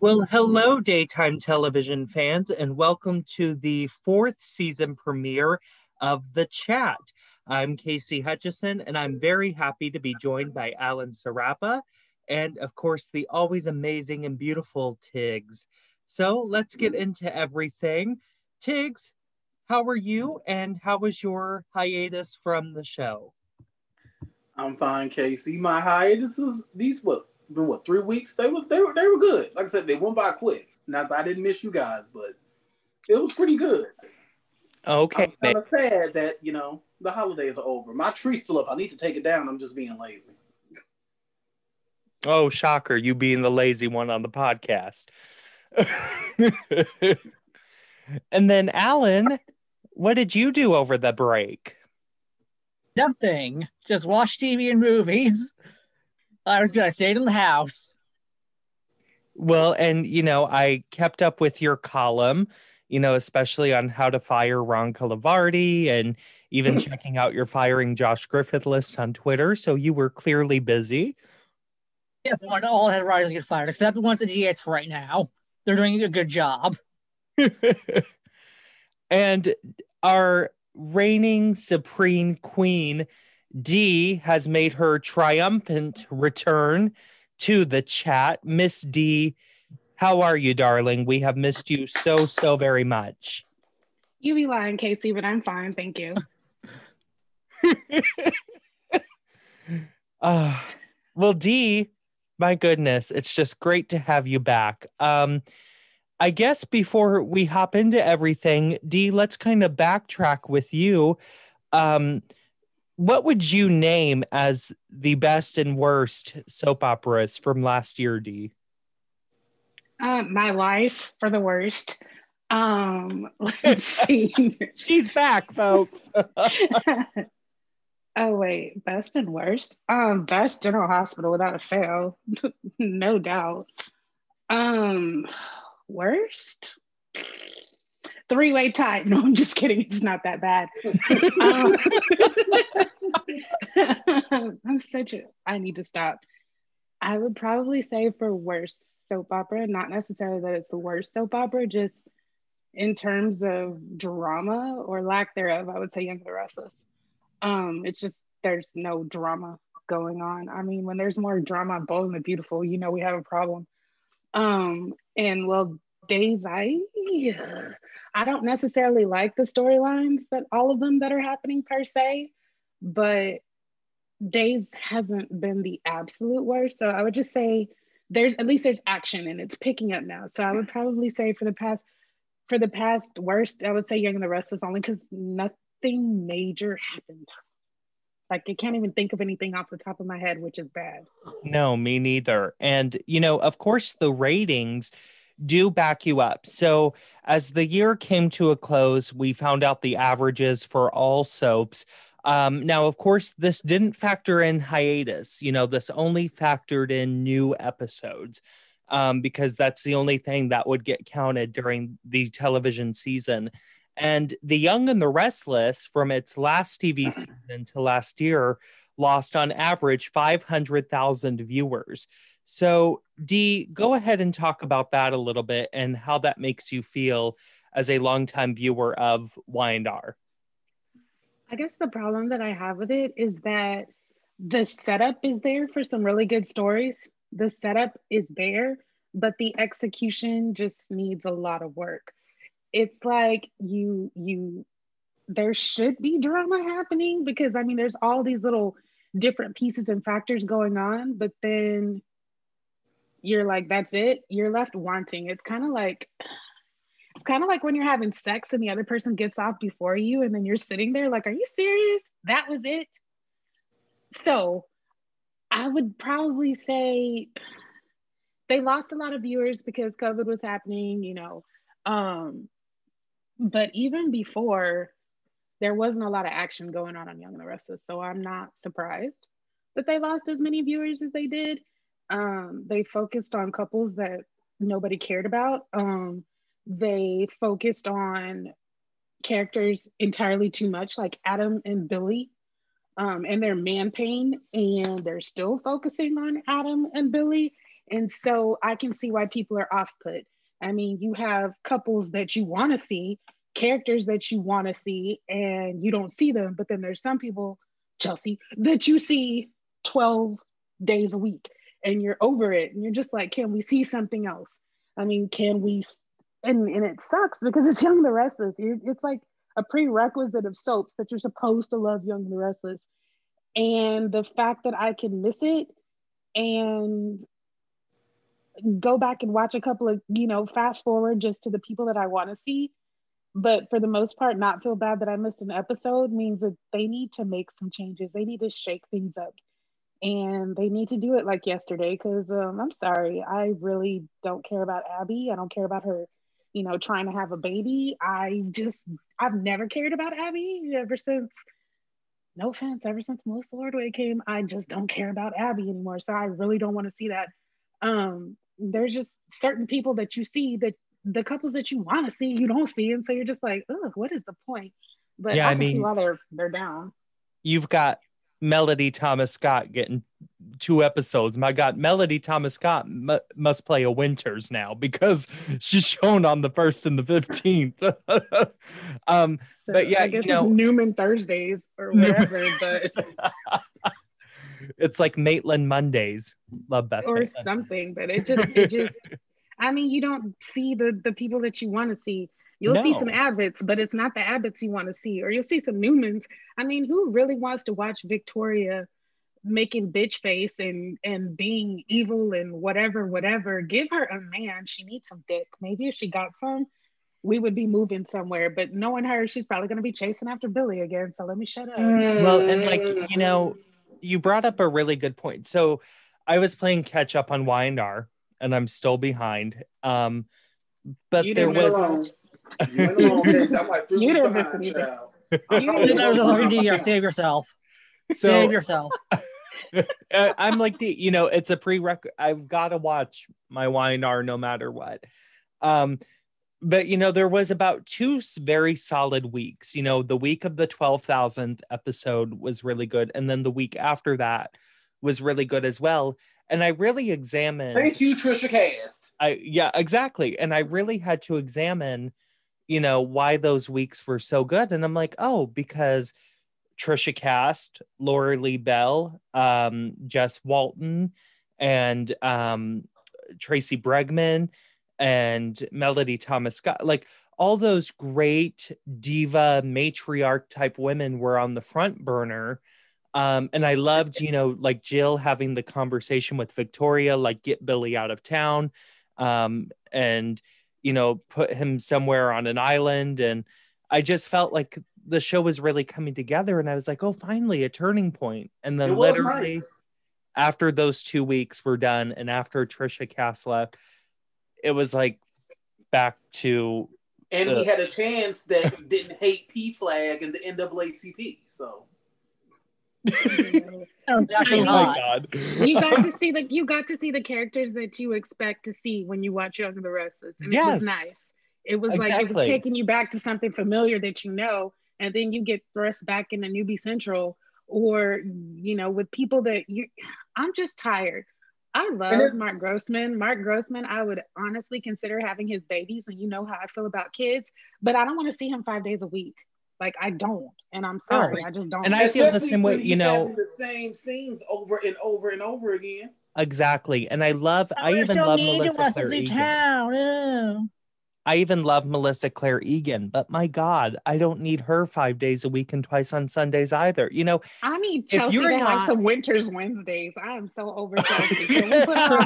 Well, hello, daytime television fans, and welcome to the fourth season premiere of The Chat. I'm Casey Hutchison, and I'm very happy to be joined by Alan Sarapa and, of course, the always amazing and beautiful Tiggz. So let's get into everything. Tiggz, how are you, and how was your hiatus from the show? I'm fine, Casey. My hiatus is these what been what three weeks. They were they were they were good. Like I said, they went by quick. Not that I didn't miss you guys, but it was pretty good. Okay. I'm kind of sad that you know the holidays are over. My tree's still up. I need to take it down. I'm just being lazy. Oh, shocker! You being the lazy one on the podcast. and then Alan, what did you do over the break? Nothing. Just watch TV and movies. I was gonna stay in the house. Well, and you know, I kept up with your column, you know, especially on how to fire Ron Carlivati and even mm-hmm. checking out your firing Josh Griffith list on Twitter. So you were clearly busy. Yes, one all had writers get fired, except the ones at GX right now. They're doing a good job. and our reigning supreme queen Dee, has made her triumphant return to the chat. Miss Dee, how are you, darling? We have missed you so, so very much. You be lying, Casey, but I'm fine. Thank you. uh, well, Dee, my goodness, it's just great to have you back. Um, I guess before we hop into everything, Dee, let's kind of backtrack with you. Um, what would you name as the best and worst soap operas from last year, Dee? Uh, my life for the worst. Um, let's see. She's back, folks. oh wait, best and worst. Um, best General Hospital without a fail, no doubt. Um, worst three way tie. No, I'm just kidding. It's not that bad. um, I'm such a, I need to stop. I would probably say for worst soap opera, not necessarily that it's the worst soap opera, just in terms of drama or lack thereof, I would say Young and the Restless. Um, it's just, there's no drama going on. I mean, when there's more drama Bold and the Beautiful, you know we have a problem. Um, and well, Days I I don't necessarily like the storylines that all of them that are happening per se, but Days hasn't been the absolute worst. So I would just say there's at least there's action and it's picking up now. So I would probably say for the past for the past worst, I would say Young and the Restless only because nothing major happened. Like I can't even think of anything off the top of my head, which is bad. No, me neither. And you know, of course, the ratings do back you up. So, as the year came to a close, we found out the averages for all soaps. Um, now, of course, this didn't factor in hiatus. You know, this only factored in new episodes um, because that's the only thing that would get counted during the television season. And The Young and the Restless, from its last TV hmm. season to last year, lost on average 500,000 viewers. So, Dee, go ahead and talk about that a little bit and how that makes you feel as a longtime viewer of Y&R. I guess the problem that I have with it is that the setup is there for some really good stories. The setup is there, but the execution just needs a lot of work. It's like you you there should be drama happening because I mean there's all these little different pieces and factors going on, but then you're like, that's it. You're left wanting. It's kind of like, it's kind of like when you're having sex and the other person gets off before you, and then you're sitting there like, are you serious? That was it. So I would probably say they lost a lot of viewers because COVID was happening, you know. Um, but even before, there wasn't a lot of action going on on Young and the Restless. So I'm not surprised that they lost as many viewers as they did um, they focused on couples that nobody cared about. Um, they focused on characters entirely too much, like Adam and Billy, um, and their man pain, and they're still focusing on Adam and Billy. And so I can see why people are off put. I mean, you have couples that you want to see, characters that you want to see, and you don't see them. But then there's some people, Chelsea, that you see 12 days a week and you're over it. And you're just like, can we see something else? I mean, can we? And, and it sucks because it's Young the Restless. It's like a prerequisite of soaps that you're supposed to love Young the Restless. And the fact that I can miss it and go back and watch a couple of, you know, fast forward just to the people that I want to see. But for the most part, not feel bad that I missed an episode means that they need to make some changes. They need to shake things up and they need to do it like yesterday because um, I'm sorry, I really don't care about Abby. I don't care about her, you know, trying to have a baby. I just, I've never cared about Abby ever since. No offense, ever since Melissa Ordway came, I just don't care about Abby anymore. So I really don't want to see that. Um, there's just certain people that you see that the couples that you want to see, you don't see, and so you're just like, oh, what is the point? But yeah, I, I mean, why they're they're down. You've got Melody Thomas Scott getting two episodes. My God, Melody Thomas Scott m- must play a Winters now because she's shown on the first and the fifteenth. um, so but yeah, you know, Newman Thursdays or whatever. but it's like Maitland Mondays. Love Beth or Maitland. something. But it just, it just. I mean, you don't see the the people that you want to see. You'll no. see some Abbotts, but it's not the Abbotts you want to see, or you'll see some Newmans. I mean, who really wants to watch Victoria making bitch face and and being evil and whatever, whatever? Give her a man. She needs some dick. Maybe if she got some, we would be moving somewhere. But knowing her, she's probably going to be chasing after Billy again. So let me shut up. Mm. Well, and like you know, you brought up a really good point. So I was playing catch up on Y&R, and I'm still behind. Um, but you there was. You didn't miss anything. You didn't know save yourself. So, save yourself. I'm like the, you know, it's a prerequisite. I've got to watch my Y&R no matter what. Um, but you know, there was about two very solid weeks. You know, the week of the 12,000th episode was really good, and then the week after that was really good as well. And I really examined. Thank you, Tricia Cast. I yeah, exactly. And I really had to examine you know, why those weeks were so good. And I'm like, oh, because Tricia Cast, Lauralee Bell, um, Jess Walton, and um, Tracy Bregman and Melody Thomas Scott, like all those great diva matriarch type women were on the front burner. Um, and I loved, you know, like Jill having the conversation with Victoria, like get Billy out of town. Um, and you know, put him somewhere on an island. And I just felt like the show was really coming together. And I was like, oh, finally, a turning point. And then literally nice. after those two weeks were done and after Tricia Cast left, it was like back to. And the, we had a chance that didn't hate P flag and the NAACP. So that oh my god. you got to see the you got to see the characters that you expect to see when you watch Young and the Restless. And yes. it was nice. It was exactly. like it was taking you back to something familiar that you know, and then you get thrust back into Newbie Central or you know, with people that you I'm just tired. I love Mark Grossman. Mark Grossman, I would honestly consider having his babies, and you know how I feel about kids, but I don't want to see him five days a week. Like I don't, and I'm sorry, oh, I just don't. And I feel the same way. You know, the same scenes over and over and over again. Exactly, and I love. I, I even love Melissa Claire Egan. I even love Melissa Claire Egan, but my God, I don't need her five days a week and twice on Sundays either. You know, I need Chelsea to not... have some Winters Wednesdays. I am so over Chelsea. Can we put her?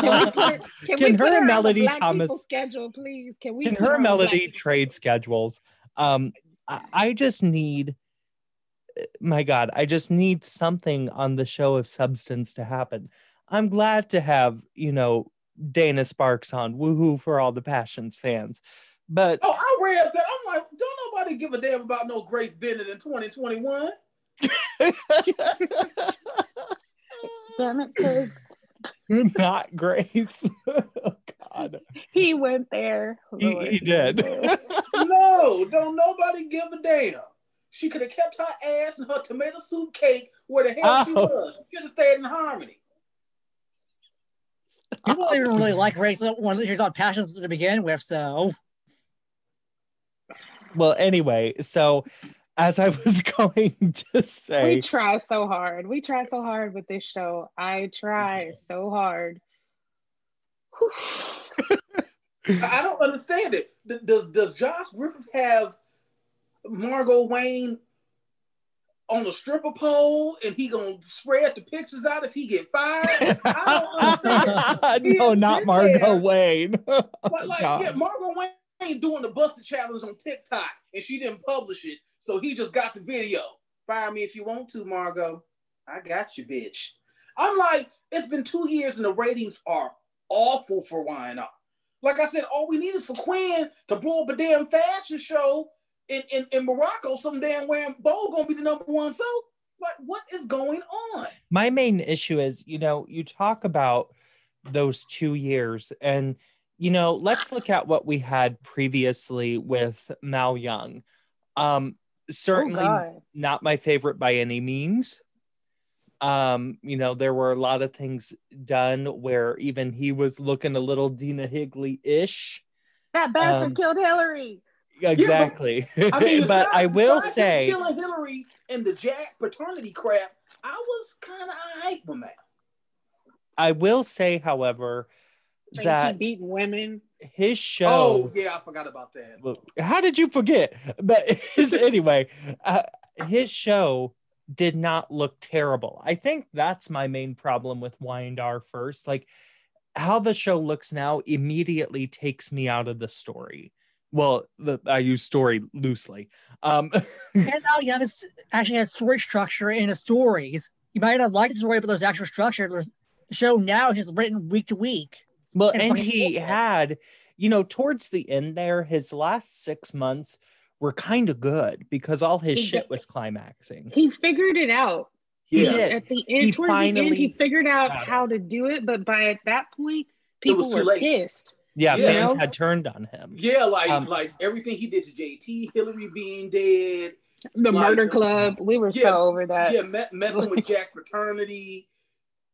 Can we put, can, can we her her Melody Thomas schedule, please? Can we? Can her Melody trade schedules? Um, I, just need my God, I just need something on the show of substance to happen. I'm glad to have, you know, Dana Sparks on. Woohoo for all the Passions fans. But oh, I read that. I'm like, don't nobody give a damn about no Grace Bennett in 2021. damn it, kids. Not Grace. oh, God. He went there. He, he did. no, No, don't nobody give a damn. She could have kept her ass and her tomato soup cake where the hell she Oh. was. She should have stayed in harmony. People don't even really like Rachel one of the on passions to begin with, so Well, anyway, so as I was going to say, We try so hard. We try so hard with this show. I try so hard. I I don't understand it. Does does Josh Griffith have Margot Wayne on a stripper pole and he gonna spread the pictures out if he get fired? I don't understand. No, not Margot. Wayne. But like, God. yeah, Margot Wayne ain't doing the busted challenge on TikTok and she didn't publish it, so he just got the video. Fire me if you want to, Margot. I got you, bitch. I'm like, it's been two years and the ratings are awful for Y&R. Like I said, all we need is for Quinn to blow up a damn fashion show in, in, in Morocco, some damn wearing Bo gonna be the number one. So, like, what is going on? My main issue is, you know, you talk about those two years, and, you know, let's look at what we had previously with Mal Young. Um, Oh, certainly God. not my favorite by any means. Um, you know, there were a lot of things done where even he was looking a little Dena Higley-ish. That bastard Um, killed Hillary. Exactly. I mean, but I besides- will say, killing Hillary and the Jack paternity crap, I was kind of alright with that. I will say, however, Ain't that he beating women? his show. Oh yeah, I forgot about that. How did you forget? But his, anyway, uh, his show did not look terrible. I think that's my main problem with Y&R first. Like how the show looks now immediately takes me out of the story. Well, the, I use story loosely. Um, and now yeah, this actually has story structure in the stories. You might not like the story, but there's actual structure. There's the show now is just written week to week. Well, It's and he bullshit. had, you know, towards the end there, his last six months were kind of good because all his He shit did- was climaxing. He figured it out. He Yeah. did. At the end, He towards the end, finally he figured out got it. how to do it. But by at that point, people were late. pissed. Yeah, Yeah. fans had turned on him. Yeah, like Um, like everything he did to JT, Hillary being dead, The Like- murder club. We were Yeah, so over that. yeah, me- messing with Jack's fraternity.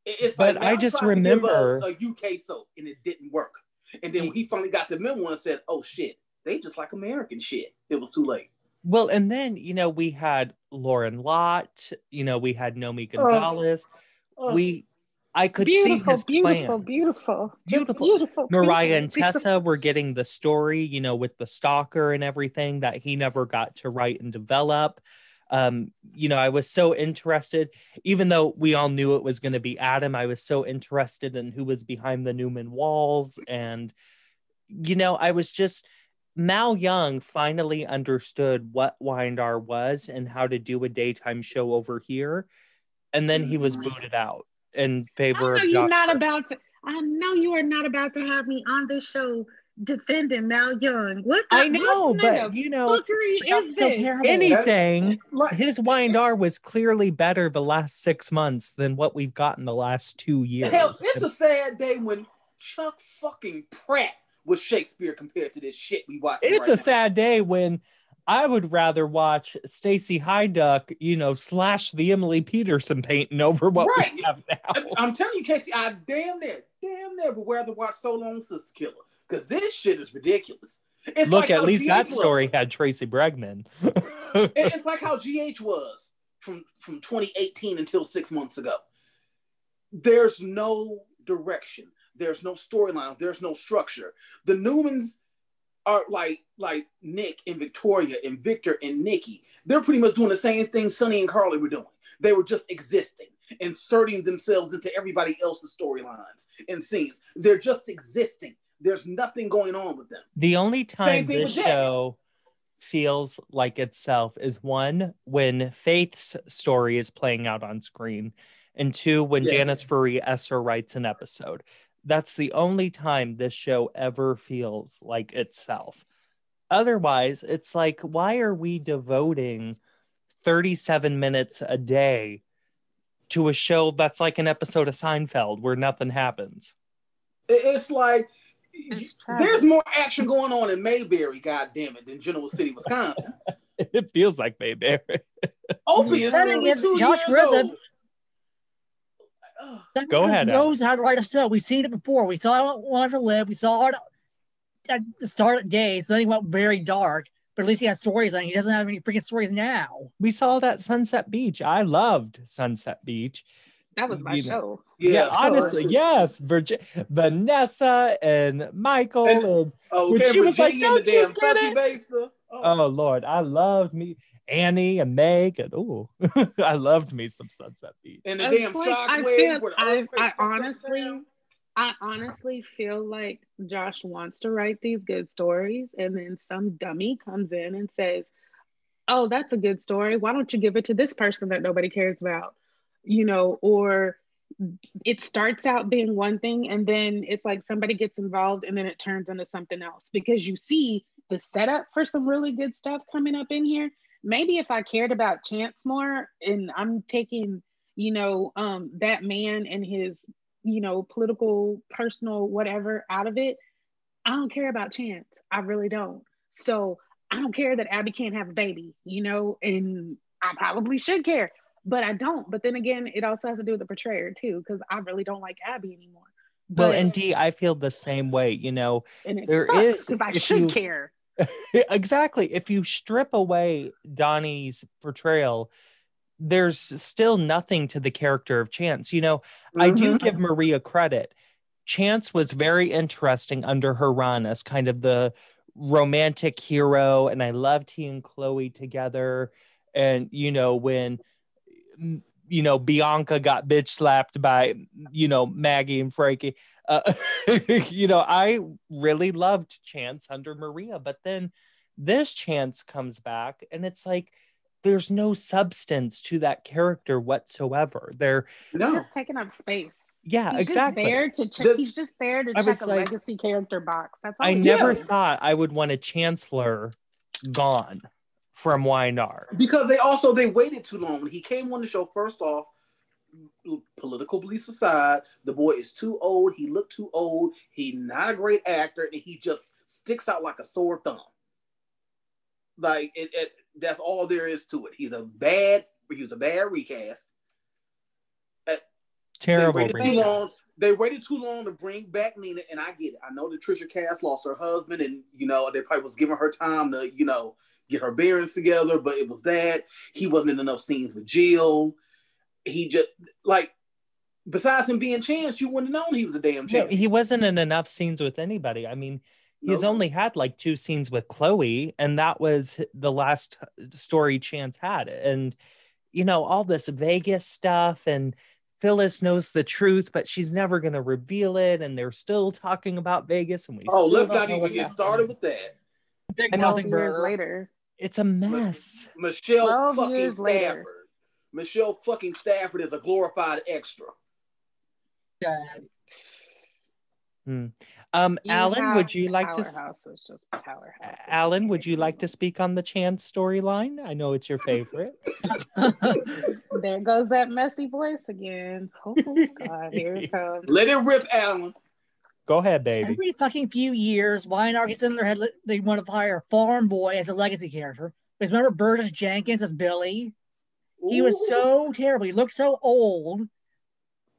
It- It's But like I just trying to give remember- us a UK soap and it didn't work. And then when he finally got the memo and said, "Oh shit, they just like American shit," it was too late. Well, and then, you know, we had Lauren Lott, you know, we had Noemi Gonzalez. Oh, We, I could beautiful, see his beautiful, plan. beautiful, Beautiful. beautiful. Mariah and beautiful. Tessa were getting the story, you know, with the stalker and everything that he never got to write and develop. Um, you know, I was so interested, even though we all knew it was going to be Adam, I was so interested in who was behind the Newman walls. And, you know, I was just, Mal Young finally understood what Y&R was and how to do a daytime show over here. And then he was booted out in I favor know of you're not about to. I know you are not about to have me on this show defending Mal Young. What? The, I know, what kind but of you know, fuckery is so terrible. anything. like His Y&R was clearly better the last six months than what we've gotten the last two years. hell, it's a sad day when Chuck fucking Pratt was Shakespeare compared to this shit we watch. It's right a sad day when I would rather watch Stacy Haiduk, you know, slash the Emily Peterson painting over what Right. we have now. now. I, am telling you, Casey, I damn near, damn near would rather watch So Long Sister Killer because this shit is ridiculous. It's Look, like at least that was. story had Tracy Bregman. It's like how GH was from from 2018 until six months ago. There's no direction. There's no storyline. There's no structure. The Newmans are like like Nick and Victoria and Victor and Nikki. They're pretty much doing the same thing Sonny and Carly were doing. They were just existing, inserting themselves into everybody else's storylines and scenes. They're just existing. There's nothing going on with them. The only time this show feels like itself is one when Faith's story is playing out on screen, and two when Yeah. Janice Ferri Esser writes an episode. That's the only time this show ever feels like itself. Otherwise, it's like, why are we devoting 37 minutes a day to a show that's like an episode of Seinfeld where nothing happens? It's like There's more action going on in Mayberry, God damn it, than Genoa City, Wisconsin. It feels like Mayberry. Opie is The thing is, 72 Josh years Griffith- old. Ugh. That Go ahead, Knows how to write a show. We've seen it before. We saw it on Life to Live. We saw it at the start of days. Then he went very dark. But at least he has stories, and he doesn't have any freaking stories now. We saw that Sunset Beach. I loved Sunset Beach. That was my you know. show. Yeah, honestly, yes. Virgi- Vanessa and Michael And- and, Oh, When okay, she was like, Virginia and the "Don't you damn get turkey it?" baster. Oh. oh Lord, I loved me Annie and Meg and oh, I loved me some Sunset Beach. and the It's damn like, I feel, I, I honestly, town. I honestly feel like Josh wants to write these good stories, and then some dummy comes in and says, "Oh, that's a good story. Why don't you give it to this person that nobody cares about?" You know, or it starts out being one thing, and then it's like somebody gets involved, and then it turns into something else because you see the setup for some really good stuff coming up in here. Maybe if I cared about Chance more, and I'm taking you know, um, that man and his, you know, political, personal, whatever out of it, I don't care about Chance. I really don't. So I don't care that Abby can't have a baby, you know, and I probably should care, but I don't. But then again, it also has to do with the portrayer too, because I really don't like Abby anymore. well, But- and Dee, I feel the same way. You know, and it there sucks because I should you- care. exactly. If you strip away Donnie's portrayal, there's still nothing to the character of Chance. You know, I do Mhm. give Maria credit. Chance was very interesting under her run as kind of the romantic hero, and I loved he and Chloe together. And you know, when mm, you know Bianca got bitch slapped by you know Maggie and Frankie, uh, you know, I really loved Chance under Maria, but then this Chance comes back, and it's like there's no substance to that character whatsoever. They're No. just taking up space. yeah, He's exactly. just there to check. The- he's just there to I check was a like- legacy character box. That's all. I never Yeah. does. thought I would want a chancellor gone from Y&R. because they also they waited too long. When he came on the show, first off, political beliefs aside, the boy is too old. He looked too old. He's not a great actor, and he just sticks out like a sore thumb. Like it, it that's all there is to it. He's a bad. He was a bad recast. Uh, Terrible. They waited, long, they waited too long to bring back Nina, and I get it. I know that Tricia Cast lost her husband, and you know they probably was giving her time to you know get her bearings together. But it was that he wasn't in enough scenes with Jill. He just like besides him being Chance, you wouldn't have known he was a damn No, Chance. he wasn't in enough scenes with anybody. I mean, he's No. only had like two scenes with Chloe, and that was the last story Chance had. And you know, all this Vegas stuff, and Phyllis knows the truth, but she's never going to reveal it. And they're still talking about Vegas, and we Oh, still let's don't even get started with that. Big I know. nothing years later. It's a mess. Michelle 12 fucking years later. Stafford. Michelle fucking Stafford is a glorified extra. Dad. Hmm. Um, You Alan, would you like to? Powerhouse is just powerhouse. Alan, would you like to speak on the Chance storyline? I know it's your favorite. There goes that messy voice again. Oh God, here it comes. Let it rip, Alan. Go ahead, baby. Every fucking few years, Y&R gets in their head they want to hire farm boy as a legacy character. Because remember Burgess Jenkins as Billy? He was so terrible. He looked so old.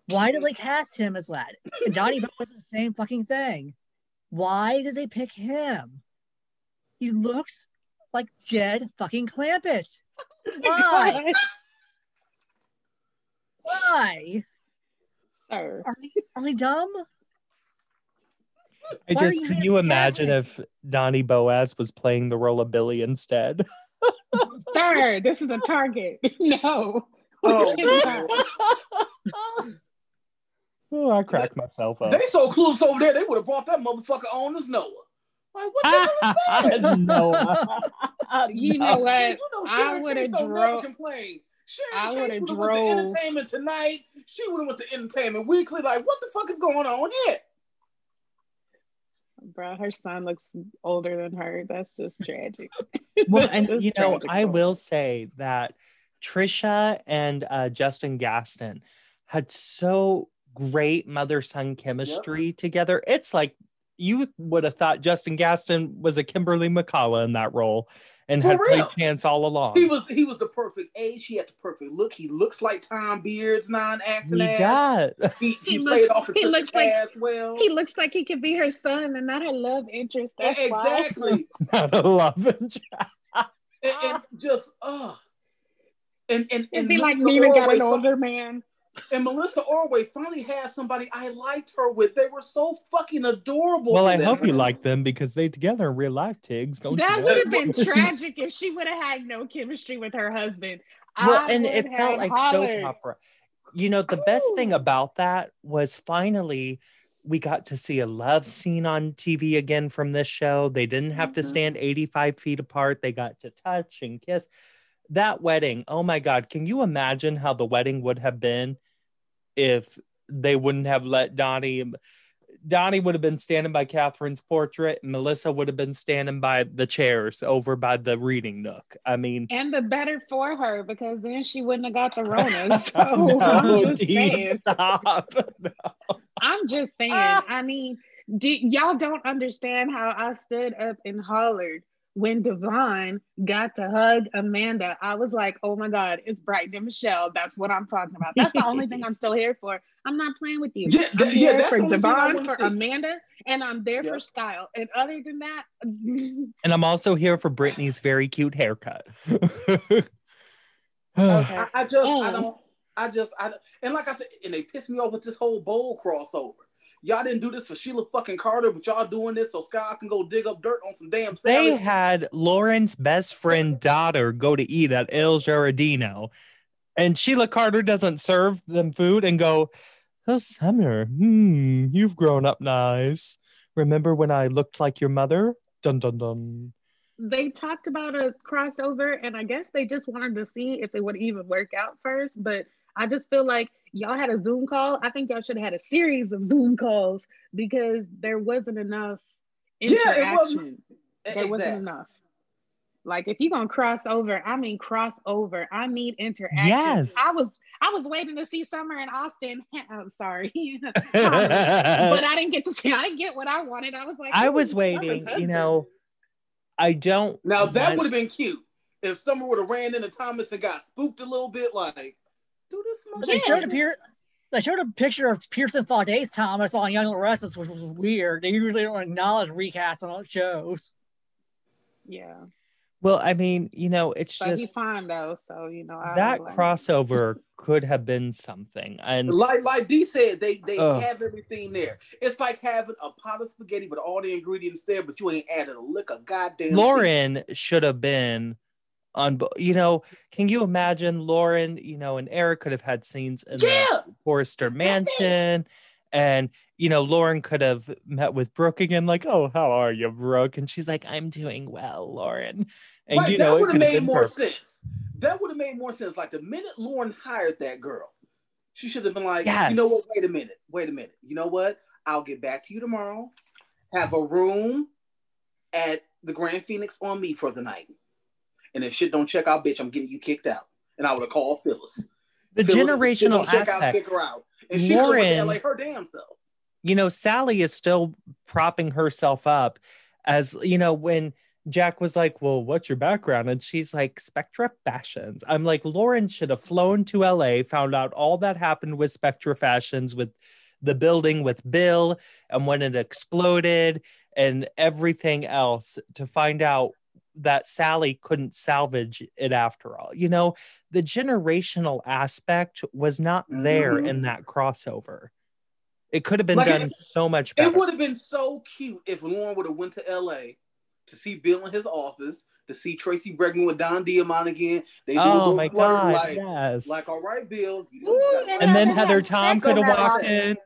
Why did they cast him as Lad? And Donnie Boaz was the same fucking thing. Why did they pick him? He looks like Jed fucking Clampett. Why? Why? Sir. Are they, are they dumb? I Why just you can you imagine if Donnie Boaz was playing the role of Billy instead? Sir, this is a target. No. Oh, We cannot. Oh, I cracked myself up. They so clueless over there, they would have brought that motherfucker on as Noah. Like, what the hell is that? no. You know what? You know, I would have Case don't never drove. complain. I would've Case would have went to Entertainment Tonight. She would have went to Entertainment Weekly. Like, what the fuck is going on here? Bro, her son looks older than her. That's just tragic. well, and you know, tragic. I will say that Tricia and uh, Justin Gaston had so great mother son chemistry together. It's like you would have thought Justin Gaston was a Kimberly McCullough in that role and For had played real. Chance all along. He was he was the perfect age. He had the perfect look. He looks like Tom Beard's non-acting He ass. does. He, he, He played looks- off he looks like- Caswell. He looks like he could be her son and not her love interest. That's why. exactly. Not a love interest. and, and just uh and and, It'd and be like Melissa Nina got an older man. And Melissa Ordway finally had somebody I liked her with. They were so fucking adorable. Well, I together. hope you like them because they together in real life, Tiggz. Don't That you? would have been tragic if she would have had no chemistry with her husband. well, I and it felt like hollered. soap opera. You know, the best thing about that was finally we got to see a love scene on TV again from this show. They didn't have to Mhm. stand 85 feet apart. They got to touch and kiss. That wedding, oh my God, can you imagine how the wedding would have been if they wouldn't have let Donnie? Donnie would have been standing by Catherine's portrait, and Melissa would have been standing by the chairs over by the reading nook. I mean, And the better for her because then she wouldn't have got the Rona. So no, I'm just saying. stop. I'm just saying. I mean, d- y'all don't understand how I stood up and hollered when Devon got to hug Amanda. I was like, oh my God, it's Bryton and Michelle. That's what I'm talking about. That's the only thing I'm still here for. I'm not playing with you. Yeah, I'm th- here yeah, that's for the only thing I Devon, for see. Amanda, and I'm there for Yep. Style. And other than that, And I'm also here for Brytni's very cute haircut. Okay. I, I just I Mm. don't I just I and like I said, and they pissed me off with this whole bowl crossover. Y'all didn't do this for Sheila fucking Carter, but y'all doing this so Sky can go dig up dirt on some damn they had Lauren's best friend daughter go to eat at El Giardino, and Sheila Carter doesn't serve them food and go, Oh, Summer, hmm, you've grown up nice. Remember when I looked like your mother? Dun dun dun. they talked about a crossover, and I guess they just wanted to see if it would even work out first. But I just feel like y'all had a Zoom call. I think y'all should have had a series of Zoom calls because there wasn't enough Yeah, it interaction. wasn't- there wasn't enough. Like if you're gonna cross over, I mean cross over. I need interaction. Yes. I was I was waiting to see Summer and Austin. I'm sorry. but I didn't get to see I didn't get what I wanted. I was like, I ooh, was Summer's waiting, you know. I don't Now that want- would have been cute if Summer would have ran into Thomas and got spooked a little bit, like, do this. But they showed a Pier- they showed a picture of Pierson Fodé's Thomas on Young Restless, which was weird. They usually don't acknowledge recasts on shows. Yeah. well, I mean, you know, it's But just fine though, so you know I that like- crossover could have been something. And Like like Dee said, they they Ugh. have everything there. It's like having a pot of spaghetti with all the ingredients there, but you ain't added a lick of goddamn. Lauren should have been on. You know, can you imagine Lauren? You know, and Eric could have had scenes in Yeah. the Forrester Mansion, and you know, Lauren could have met with Brooke again, like, "Oh, how are you, Brooke?" And she's like, "I'm doing well, Lauren." And right, you know, that would have made more sense. That would have made more sense. Like the minute Lauren hired that girl, she should have been like, Yes. you know what? Wait a minute. Wait a minute. You know what? I'll get back to you tomorrow. Have a room at the Grand Phoenix on me for the night. And if shit don't check out, bitch, I'm getting you kicked out. And I would have called Phyllis. The Phyllis, generational check out, kick her out. And she could have went to Lauren- LA her damn self. you know, Sally is still propping herself up as, you know, when Jack was like, Well, what's your background? And she's like, Spectra Fashions. I'm like, Lauren should have flown to LA, found out all that happened with Spectra Fashions, with the building with Bill, and when it exploded and everything else to find out that Sally couldn't salvage it after all. You know, the generational aspect was not there Mhm. in that crossover. It could have been Like, done it- so much better. It would have been so cute if Lauren would have went to LA to see Bill in his office, to see Tracy Bregman with Don Diamond again. They do oh my god, like, yes. like, all right, Bill. Ooh, and and then they Heather Tom could have walked office. in.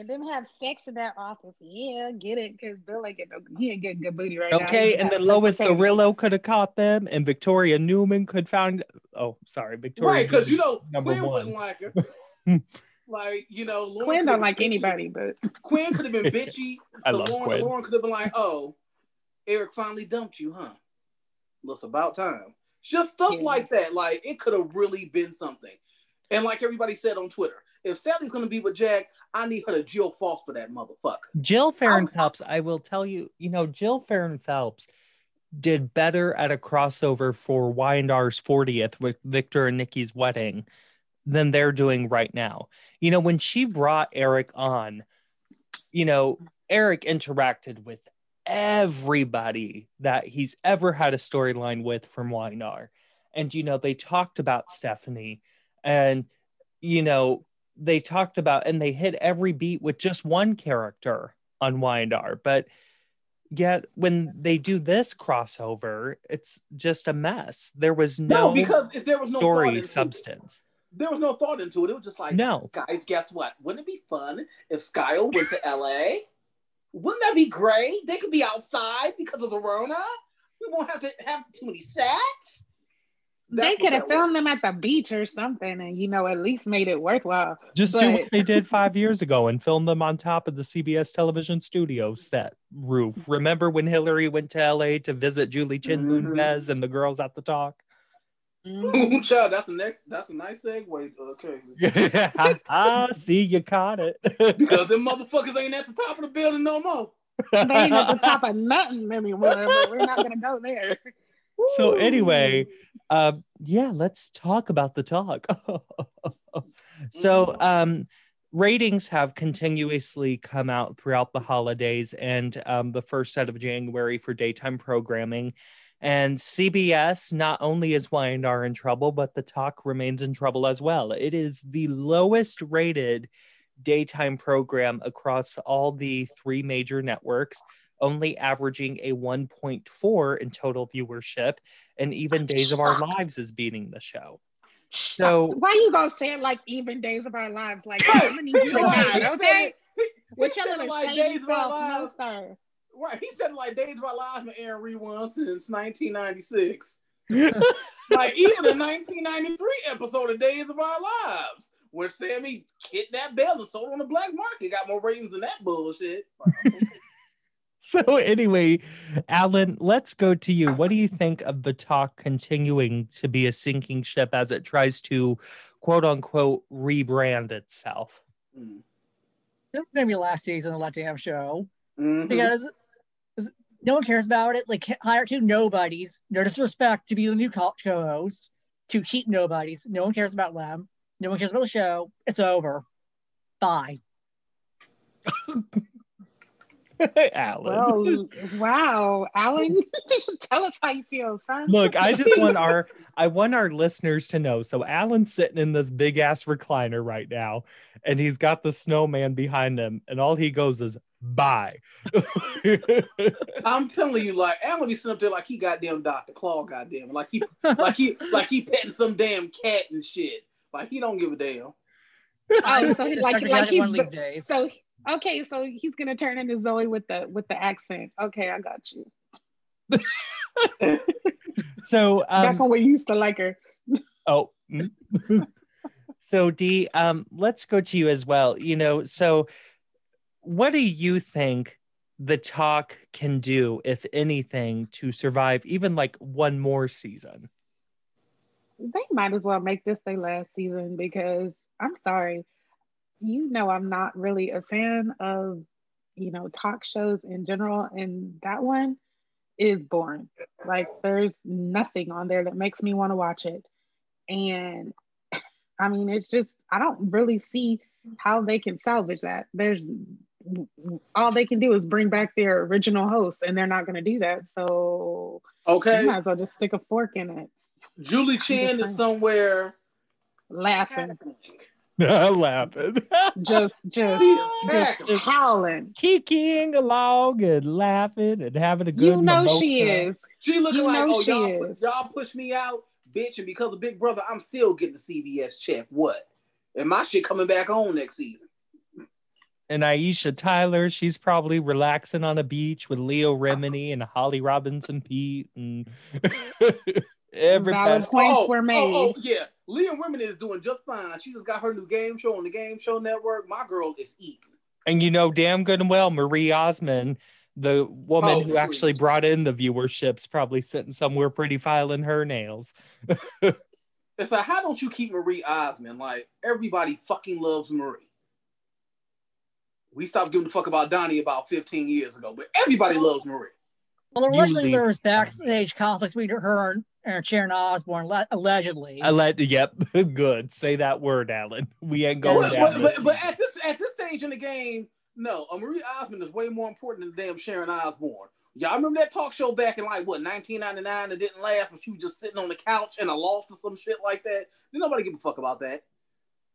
And them have sex in that office. Yeah, get it, because Bill ain't getting no, he ain't getting good booty right now. Okay, and then Lois sex Cirillo could have caught them, and Victoria Newman could found. Oh, sorry, Victoria. right, because you know number Quinn one. wouldn't like her. like you know, Lauren Quinn don't like bitchy. anybody, but Quinn could have been bitchy. I to love Lauren, Quinn. Lauren could have been like, "Oh, Eric finally dumped you, huh? Well, it's about time." Just stuff Yeah. like that. Like it could have really been something. And like everybody said on Twitter, If Sally's gonna be with Jack, I need her to Jill Foster that motherfucker. Jill Farren Phelps, I will tell you, you know, Jill Farren Phelps did better at a crossover for Y&R's 40th with Victor and Nikki's wedding than they're doing right now. You know, when she brought Eric on, you know, Eric interacted with everybody that he's ever had a storyline with from Y&R. And, you know, they talked about Stephanie and, you know, they talked about and they hit every beat with just one character on Y&R. But yet when they do this crossover, it's just a mess. There was no, No, because if there was no story into it, substance. there was no thought into it. It was just like, No. guys, guess what? Wouldn't it be fun if Skyle went to LA? Wouldn't that be great? They could be outside because of the Rona. We won't have to have too many sets. They could have that was. filmed them at the beach or something and you know at least made it worthwhile Just do what they did five years ago and film them on top of the CBS television studio set roof. Remember when Hillary went to LA to visit Julie Chen. Moonves and the girls at the talk? Mhm. Child, that's a next. That's a nice segue. Okay, I see, you caught it. because them motherfuckers ain't at the top of the building no more. they ain't at the top of nothing anymore but we're not gonna go there so anyway, um, yeah, let's talk about the talk. so um, ratings have continuously come out throughout the holidays and um, the first set of January for daytime programming. And CBS not only is Y&R in trouble, but the talk remains in trouble as well. It is the lowest rated daytime program across all the three major networks, only averaging a 1.4 in total viewership. And even Days of Our Lives is beating the show. So why are you gonna say it like even days of our lives like Right. I'm gonna need you to Right. He nod, okay it- he- he with your said it little like shady Days of Our self no Lives. sir Right, he said like Days of Our Lives been airing reruns since 1996. like even the 1993 episode of Days of Our Lives, where Sammy kidnapped Belle and sold on the black market, got more ratings than that bullshit. so anyway, Alan, let's go to you. What do you think of the talk continuing to be a sinking ship as it tries to quote unquote rebrand itself? Mm. This is gonna be the last season of the Let Damn Show Mhm. because no one cares about it. Like hire two nobodies, no disrespect to be the new co- co-host, two cheap nobodies. No one cares about them. No one cares about the show. It's over. Bye. Alan. well wow alan tell us how you feel son Look, I just want our I want our listeners to know. So Alan's sitting in this big ass recliner right now, and he's got the snowman behind him, and all he goes is bye. I'm telling you, like Alan be sitting up there like he goddamn Dr. Claw, goddamn, like he like he like he petting some damn cat and shit. Like he don't give a damn. oh, so he- like, like together one of he's days. so okay so he's gonna turn into zoe with the with the accent. Okay i got you. So back um, when we used to like her. Oh. So d um let's go to you as well. You know so what do you think the talk can do if anything to survive even like one more season? They might as well make this their last season because I'm sorry, you know I'm not really a fan of you know talk shows in general, and that one is boring. Like there's nothing on there that makes me want to watch it, and I mean it's just I don't really see how they can salvage that. There's all they can do is bring back their original host, and they're not going to do that. So Okay, you might as well just stick a fork in it, Julie Chen is somewhere laughing. laughing just just just Just howling. kicking along and laughing and having a good You know she is. She looking You like, oh she y'all, is. y'all push me out, bitch, and because of Big Brother, I'm still getting the CBS check. What? And my shit coming back on next season. and Aisha Tyler, she's probably relaxing on a beach with Leah Remini and Holly Robinson Peete and everybody. Valid points oh, were made. Oh, oh, yeah. Leah Remini is doing just fine. She just got her new game show on the Game Show Network. My girl is eating. And you know damn good and well, Marie Osmond, the woman Oh, who actually brought in the viewership's probably sitting somewhere pretty filing her nails. It's like, how don't you keep Marie Osmond? Like everybody fucking loves Marie. We stopped giving a fuck about Donnie about 15 years ago, but everybody loves Marie. Well, originally there was backstage conflicts between her and, and Sharon Osbourne, le- allegedly. I let yep, good. Say that word, Alan. We ain't going but, down. but, this but season. at this at this stage in the game, no, uh, Marie Osmond is way more important than the damn Sharon Osbourne. Y'all remember that talk show back in like what 1999 that didn't last when she was just sitting on the couch and a lost or some shit like that? Did nobody give a fuck about that?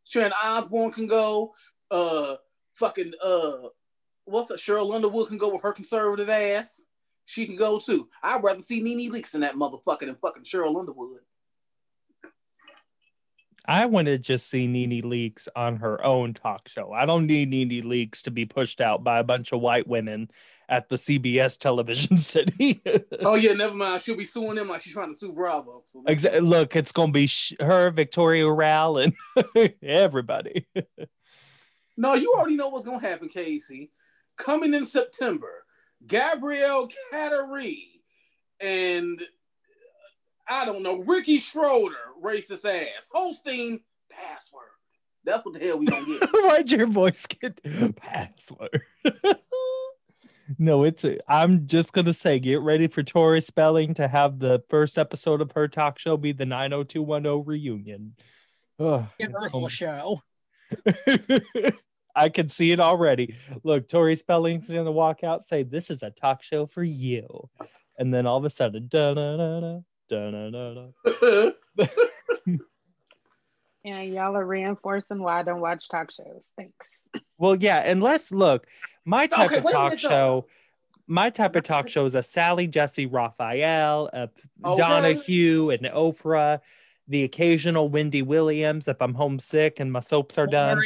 Sharon Osbourne can go. Uh, fucking uh, what's that? Sheryl Underwood can go with her conservative ass. She can go too. I'd rather see Nene Leakes in that motherfucker than fucking Sheryl Underwood. I want to just see Nene Leakes on her own talk show. I don't need Nene Leakes to be pushed out by a bunch of white women at the CBS television city. Oh yeah, never mind. She'll be suing them like she's trying to sue Bravo. So Exa- Look, it's going to be sh- her, Victoria Rowell, and everybody. No, you already know what's gonna happen, Casey. Coming in September, Gabrielle Carteris and uh, I don't know Ricky Schroder, racist ass, hosting password. That's what the hell we gonna get. Why'd your voice get password? no, it's. A, I'm just gonna say, get ready for Tori Spelling to have the first episode of her talk show be the 90210 reunion. Oh, it's Universal gonna- show. I can see it already. Look, Tori Spelling's gonna walk out, say, "This is a talk show for you," and then all of a sudden, da da da da da da da. Yeah, y'all are reinforcing why I don't watch talk shows. Thanks. Well, yeah, and let's look. My type Okay, of talk show, my type of talk show is a Sally Jessy Raphael, a Okay. Oh, Donahue, and Oprah, the occasional Wendy Williams if I'm homesick and my soaps are done.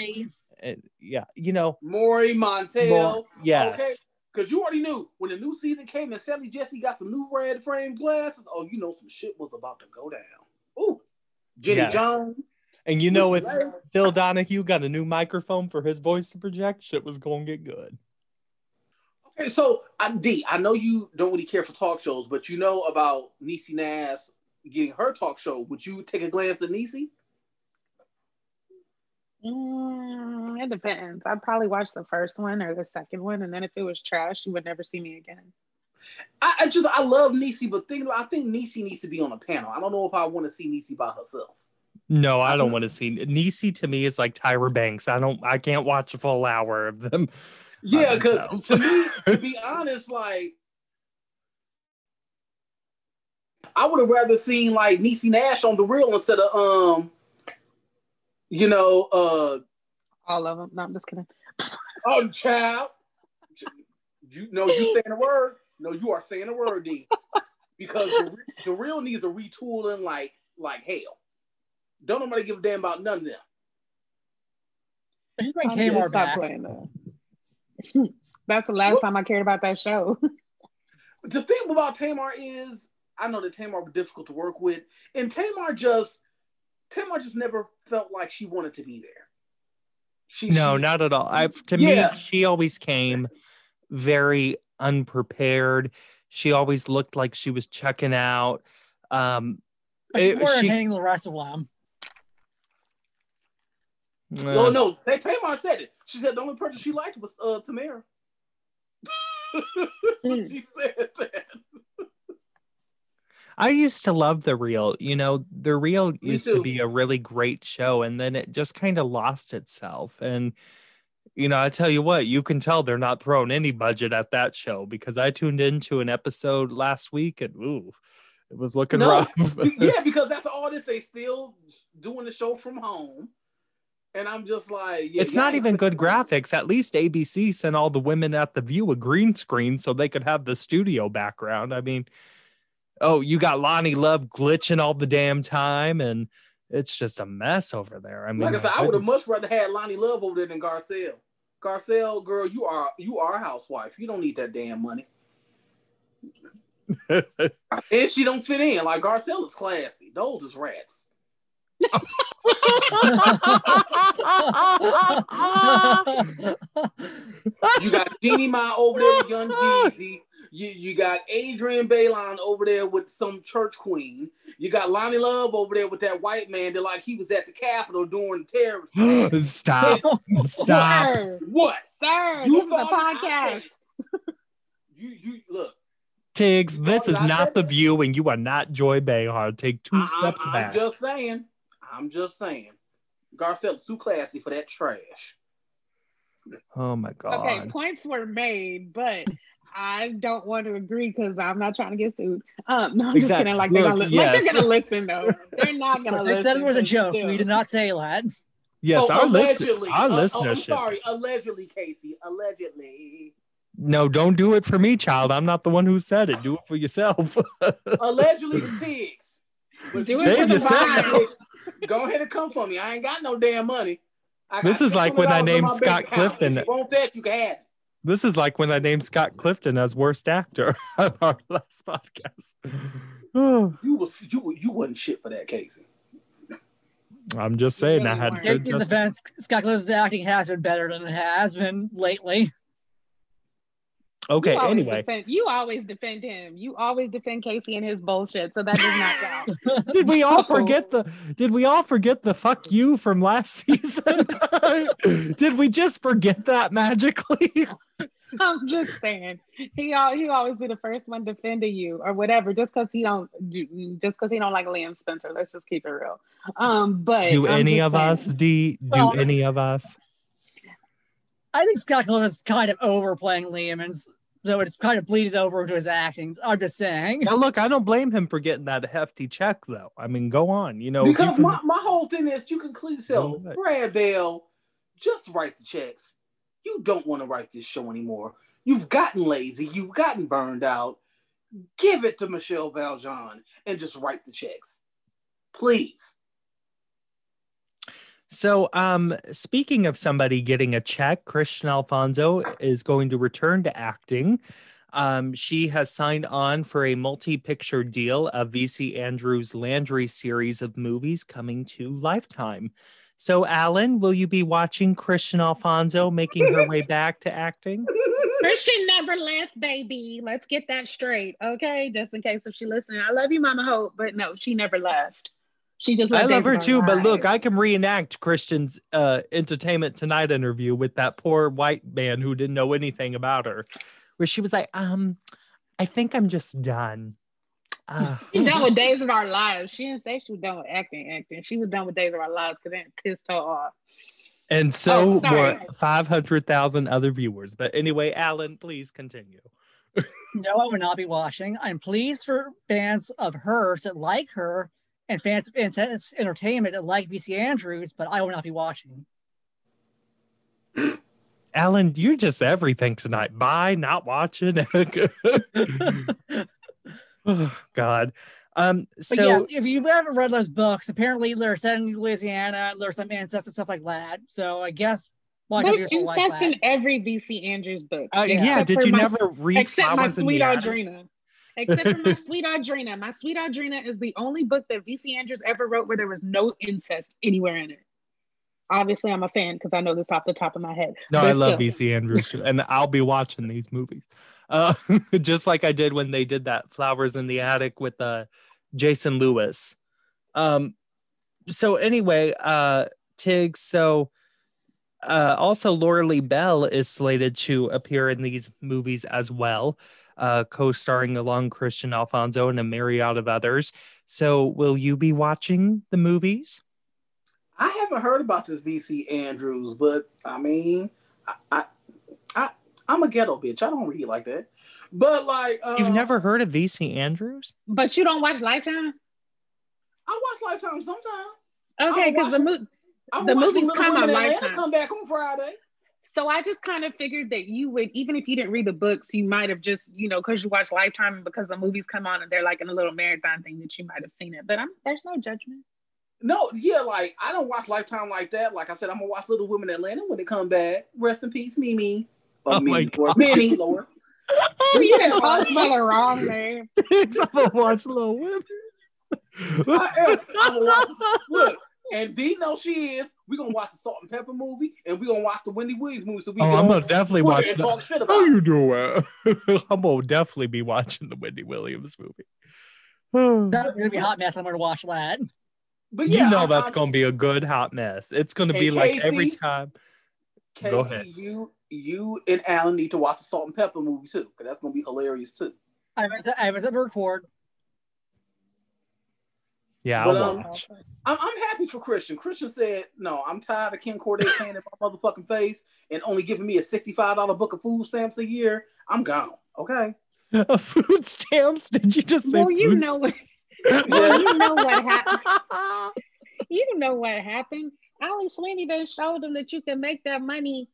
Uh, yeah, you know, Maury Montel. more, yes. Okay. Cause you already knew when the new season came and Sally Jessy got some new red frame glasses. Oh, you know some shit was about to go down. Ooh, Jenny Yes. Jones. And you know, if Phil Donahue got a new microphone for his voice to project, shit was going to get good. Okay, so I D, I know you don't really care for talk shows, but you know about Niecy Nash getting her talk show. Would you take a glance at Niecy? Mm, it depends. I'd probably watch the first one or the second one, and then if it was trash, you would never see me again. I, I just I love Niecy, but think about I think Niecy needs to be on a panel. I don't know if I want to see Niecy by herself. No, I don't want to see Niecy to me is like Tyra Banks. I don't I can't watch a full hour of them. Yeah, because to me, to be honest, like I would have rather seen like Niecy Nash on the real instead of um, you know, uh, All of them. No, I'm just kidding. oh child. You know, you saying a word. No, you are saying a word, D. Because the, the real needs a retooling like like hell. Don't nobody give a damn about none of them. They should bring I'm Tamar stop back. playing that. That's the last time I cared about that show. the thing about Tamar is, I know that Tamar was difficult to work with, and Tamar just, Tamar just never felt like she wanted to be there. She, No, she- not at all. I to Yeah. me, she always came very unprepared. She always looked like she was checking out. Um, But she's it- she- entertaining than the rest of them. No, uh, no, Ta- Tamar said it. She said the only person she liked was uh, Tamara. she said that. I used to love the real. You know, the real used to be a really great show, and then it just kind of lost itself. And you know, I tell you what, you can tell they're not throwing any budget at that show because I tuned into an episode last week, and ooh, it was looking No, rough. yeah, because that's all this. They still doing the show from home, and I'm just like, yeah, it's y'all not even good graphics. At least ABC sent all the women at the view a green screen so they could have the studio background. I mean, oh, you got Loni Love glitching all the damn time, and it's just a mess over there. I mean, Like I said, I would have much rather had Loni Love over there than Garcelle. Garcelle, girl, you are you are a housewife. You don't need that damn money. And she don't fit in. Like Garcelle is classy. Those is rats. You got Jeannie Mai over there with Young Jeezy. You you got Adrienne Bailon over there with some church queen. You got Loni Love over there with that white man that like he was at the Capitol during the terrorist. Stop. Stop. Sir, what? sir, You this is a podcast. said- You you look. Tiggz, this is not the view, and you are not Joy Behar. Take two I- steps I'm, back. I'm just saying. I'm just saying. Garcelle's too classy for that trash. oh my god. Okay, points were made, but I don't want to agree because I'm not trying to get sued. Um, no, I'm just kidding. Like they're gonna, li- yes. like they're gonna listen though. They're not gonna listen. said it was a joke. still. We did not say that. yes, Oh, our, listen- allegedly. our Uh, oh, I'm sorry. Allegedly, Casey. Allegedly. No, don't do it for me, child. I'm not the one who said it. Do it for yourself. Allegedly, the Tiggz. But Do you it for the yourself. Go ahead and come for me. I ain't got no damn money. I This is like when I named Scott. Clifton. If you want that, you can have it. This is like when I named Scott Clifton as worst actor on our last podcast. You was you you wasn't shit for that, Casey. I'm just saying, I had weren't. Casey's defense, Scott Clifton's acting has been better than it has been lately. Okay, you anyway, defend, you always defend him. You always defend Casey and his bullshit, so that does not count. did we all forget the? Did we all forget the fuck you from last season? did we just forget that magically? I'm just saying, he al- he always be the first one defending you or whatever, just because he don't, just because he don't like Liam Spencer. Let's just keep it real. Um, but Do I'm any of saying. us? D? Do any of us? I think Scott Clifton's kind of overplaying Liam, and so it's kind of bleeded over into his acting. I'm just saying. Now, look, I don't blame him for getting that hefty check, though. I mean, go on. You know, if you Because can- my, my whole thing is you can clear yourself. What? Brad Bell, just write the checks. You don't want to write this show anymore. You've gotten lazy. You've gotten burned out. Give it to Michele Val Jean and just write the checks. Please. So, um, speaking of somebody getting a check, Kristian Alfonso is going to return to acting. Um, she has signed on for a multi-picture deal of VC Andrews' Landry series of movies coming to Lifetime. So, Alan, will you be watching Kristian Alfonso making her way back to acting? Kristian never left, baby. Let's get that straight, okay? Just in case if she listening. I love you, Mama Hope, but no, she never left. She just I love her too, Our but look, I can reenact Kristian's uh, Entertainment Tonight interview with that poor white man who didn't know anything about her, where she was like, um, I think I'm just done. Uh, She done with Days of Our Lives. She didn't say she was done with acting, acting. She was done with Days of Our Lives because it pissed her off. and so Oh, sorry. were 500,000 other viewers. But anyway, Alan, please continue. No, I would not be watching. I'm pleased for fans of hers that like her and fans of Intense Entertainment like VC Andrews, but I will not be watching. Alan, you're just everything tonight. Bye, not watching. oh, God. Um, But so yeah, if you haven't read those books, apparently they're set in Louisiana. There's some incest and stuff like that. So I guess well, There's people like incest in every VC Andrews book. uh, yeah, Yeah, did for you my- never read Except my Flowers in sweet the Attic? Audrina. Except for my sweet Audrina. My sweet Audrina is the only book that VC Andrews ever wrote where there was no incest anywhere in it. Obviously, I'm a fan because I know this off the top of my head. No, I love. VC Andrews, and I'll be watching these movies, uh, just like I did when they did that "Flowers in the Attic" with uh, Jason Lewis. Um, so anyway, uh, Tig. So uh, also Lauralee Bell is slated to appear in these movies as well, uh, co-starring along Kristian Alfonso and a myriad of others. So will you be watching the movies? I haven't heard about this VC Andrews, but I mean, I, I, I I'm a ghetto bitch. I don't read like that. But like, uh, You've never heard of VC Andrews? But you don't watch Lifetime? I watch Lifetime sometimes. Okay, because the watching- mo- The movies Little come Women on Atlanta Lifetime. Come back on Friday. So I just kind of figured that you would, even if you didn't read the books, you might have just, you know, because you watch Lifetime and because the movies come on and they're like in a little marathon thing that you might have seen it. But I'm there's no judgment. No, yeah, like I don't watch Lifetime like that. Like I said, I'm gonna watch Little Women in Atlanta when they come back. Rest in peace, Mimi. Or Oh, oh my Mimi, or God. Minnie, Lord. you didn't all spell it wrong there. Thanks, I'm gonna watch Little Women. I am- I'm gonna watch- Look, and D know she is. We're gonna watch the Salt-N-Pepa movie, and we're gonna watch the Wendy Williams movie. So we Oh, can I'm gonna definitely Twitter watch and that. talk shit about. it. you doing? I'm gonna definitely be watching the Wendy Williams movie. That's gonna be a hot mess. I'm gonna watch that. But yeah, you know I- that's I- gonna be a good hot mess. It's gonna be Hey, like every time. Casey, Go ahead. you you and Alan need to watch the Salt and Pepper movie too, because that's gonna be hilarious too. I was I was at the record. Yeah, But, I'll um, watch. I'm, I'm happy for Kristian. Kristian said, "No, I'm tired of Ken Corday paying in my motherfucking face and only giving me a sixty-five dollar book of food stamps a year. I'm gone. Okay. food stamps? Did you just say? Well, you food know what stamps? well, you know what happened. You know what happened. Ali Sweeney done showed them that you can make that money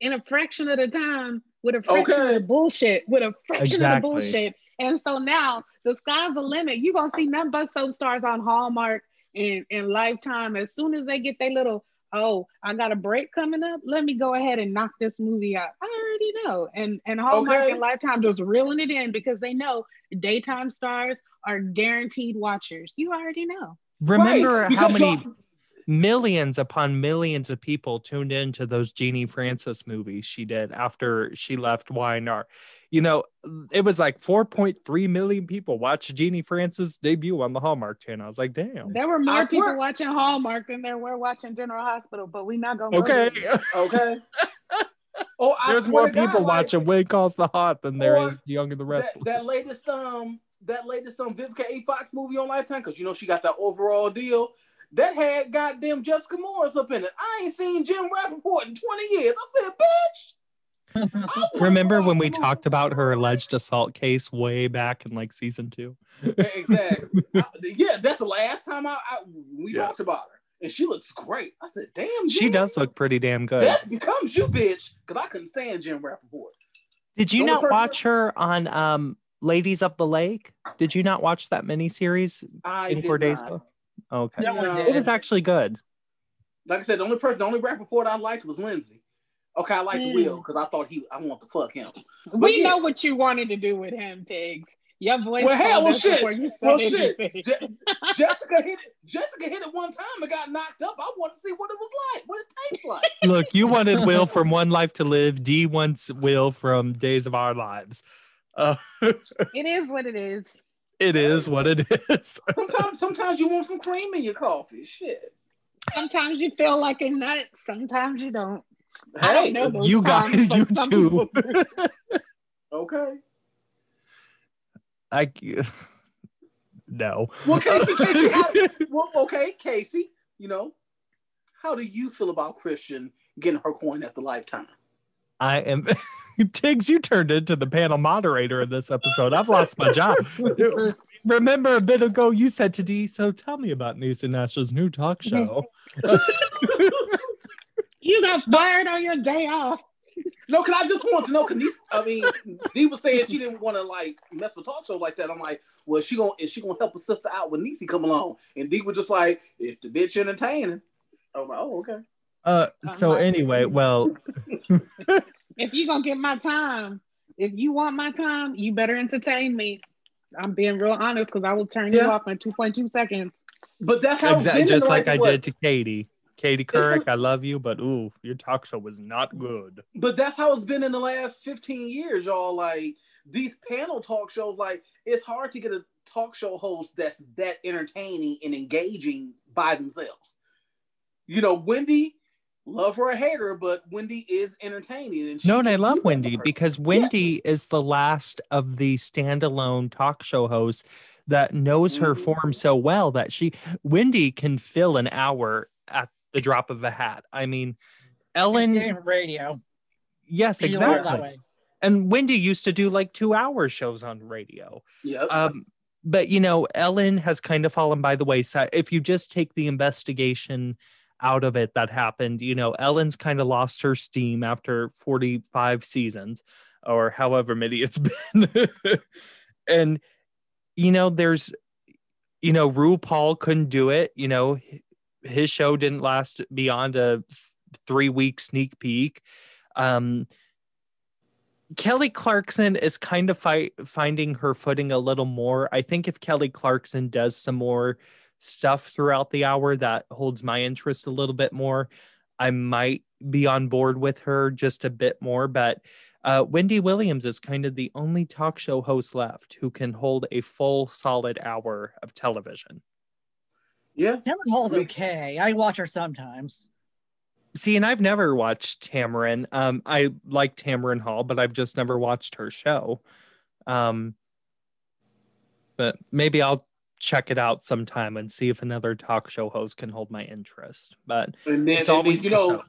in a fraction of the time with a fraction Okay. of the bullshit, with a fraction Exactly. of the bullshit. And so now the sky's the limit. You're gonna see nothing but soap stars on Hallmark and, and Lifetime. As soon as they get their little, oh, I got a break coming up, let me go ahead and knock this movie out. I already know. And and Hallmark Okay. and Lifetime just reeling it in because they know daytime stars are guaranteed watchers. You already know. Remember Right, how many millions upon millions of people tuned into those Genie Francis movies she did after she left Y&R. You know, it was like 4.3 million people watched Genie Francis debut on the Hallmark Channel. I was like, damn. There were more I people swear- watching Hallmark than there were watching General Hospital, but we not gonna. Okay. Okay. Oh, I There's more to God, people like, watching When Calls the Heart than there Or is Young and the that, that latest um that latest um Vivica A. Fox movie on Lifetime because you know she got that overall deal. That had goddamn Jessica Morris up in it. I ain't seen Jen Rappaport in 20 years. I said, bitch. I Remember watch when we talked about her alleged assault case way back in like season two? Exactly. I- yeah, that's the last time I, I we Yeah. talked about her, and she looks great. I said, damn, She Jen, does look pretty damn good. That becomes you, bitch, because I couldn't stand Jen Rappaport. Did you The only not person- watch her on um Ladies of the Lake? Did you not watch that miniseries I in did Corday's not. Okay. No one did. It was actually good. Like I said, the only person, the only Rappaport I liked was Lindsay. Okay, I like Mm. Will because I thought he, I want to fuck him. We yeah. know what you wanted to do with him, Tiggz. Your voice. Well, hell, well, shit. before you said Well, shit. Je- Jessica hit it. Jessica hit it one time and got knocked up. I wanted to see what it was like, what it tastes like. Look, you wanted Will from One Life to Live. D wants Will from Days of Our Lives. Uh, It is what it is. it is what it is. Sometimes, sometimes you want some cream in your coffee. Shit. Sometimes you feel like a nut. Sometimes you don't. I don't know those you guys, times, you too. people. Okay. I no. Well, Casey, Casey, how, well, okay, Casey. You know, how do you feel about Kristian getting her coin at the lifetime? I am Tiggz, you turned into the panel moderator in this episode. I've lost my job. Remember a bit ago you said to D, so tell me about Niecy Nash's new talk show. You got fired on your day off. No, cause I just want to know. Cause these- I mean, Dee was saying she didn't want to like mess with talk show like that. I'm like, well, she gonna is she gonna help her sister out when Niecy come along? And Dee was just like, if the bitch entertaining. I was like, oh, okay. Uh so Uh-huh. anyway, well, If you gonna get my time, if you want my time, you better entertain me. I'm being real honest because I will turn you off in 2.2 seconds. But that's how exactly just like I what- did to Katie. Katie Couric, I love you, but ooh, your talk show was not good. But that's how it's been in the last 15 years, y'all. Like these panel talk shows, like it's hard to get a talk show host that's that entertaining and engaging by themselves. You know, Wendy, love her or hate her, but Wendy is entertaining. And she No, and I love Wendy her. because Wendy is the last of the standalone talk show hosts that knows her Mhm. form so well that she Wendy can fill an hour at the drop of a hat. I mean, Ellen Ellen, radio. yes, You learn it that exactly. And Wendy used to do like two hour shows on radio. Yep. Um, but you know, Ellen has kind of fallen by the wayside. If you just take the investigation out of it that happened, you know, Ellen's kind of lost her steam after 45 seasons or however many it's been. and you know, there's you know, RuPaul couldn't do it, you know, his show didn't last beyond a 3 week sneak peek. Um Kelly Clarkson is kind of fi- finding her footing a little more. I think if Kelly Clarkson does some more stuff throughout the hour that holds my interest a little bit more, I might be on board with her just a bit more. But uh, Wendy Williams is kind of the only talk show host left who can hold a full solid hour of television. Yeah. Tamron Hall's okay. I watch her sometimes. See, and I've never watched Tamron. Um, I like Tamron Hall, but I've just never watched her show. Um, but maybe I'll check it out sometime and see if another talk show host can hold my interest. But And then, it's and then, always you the know, shows.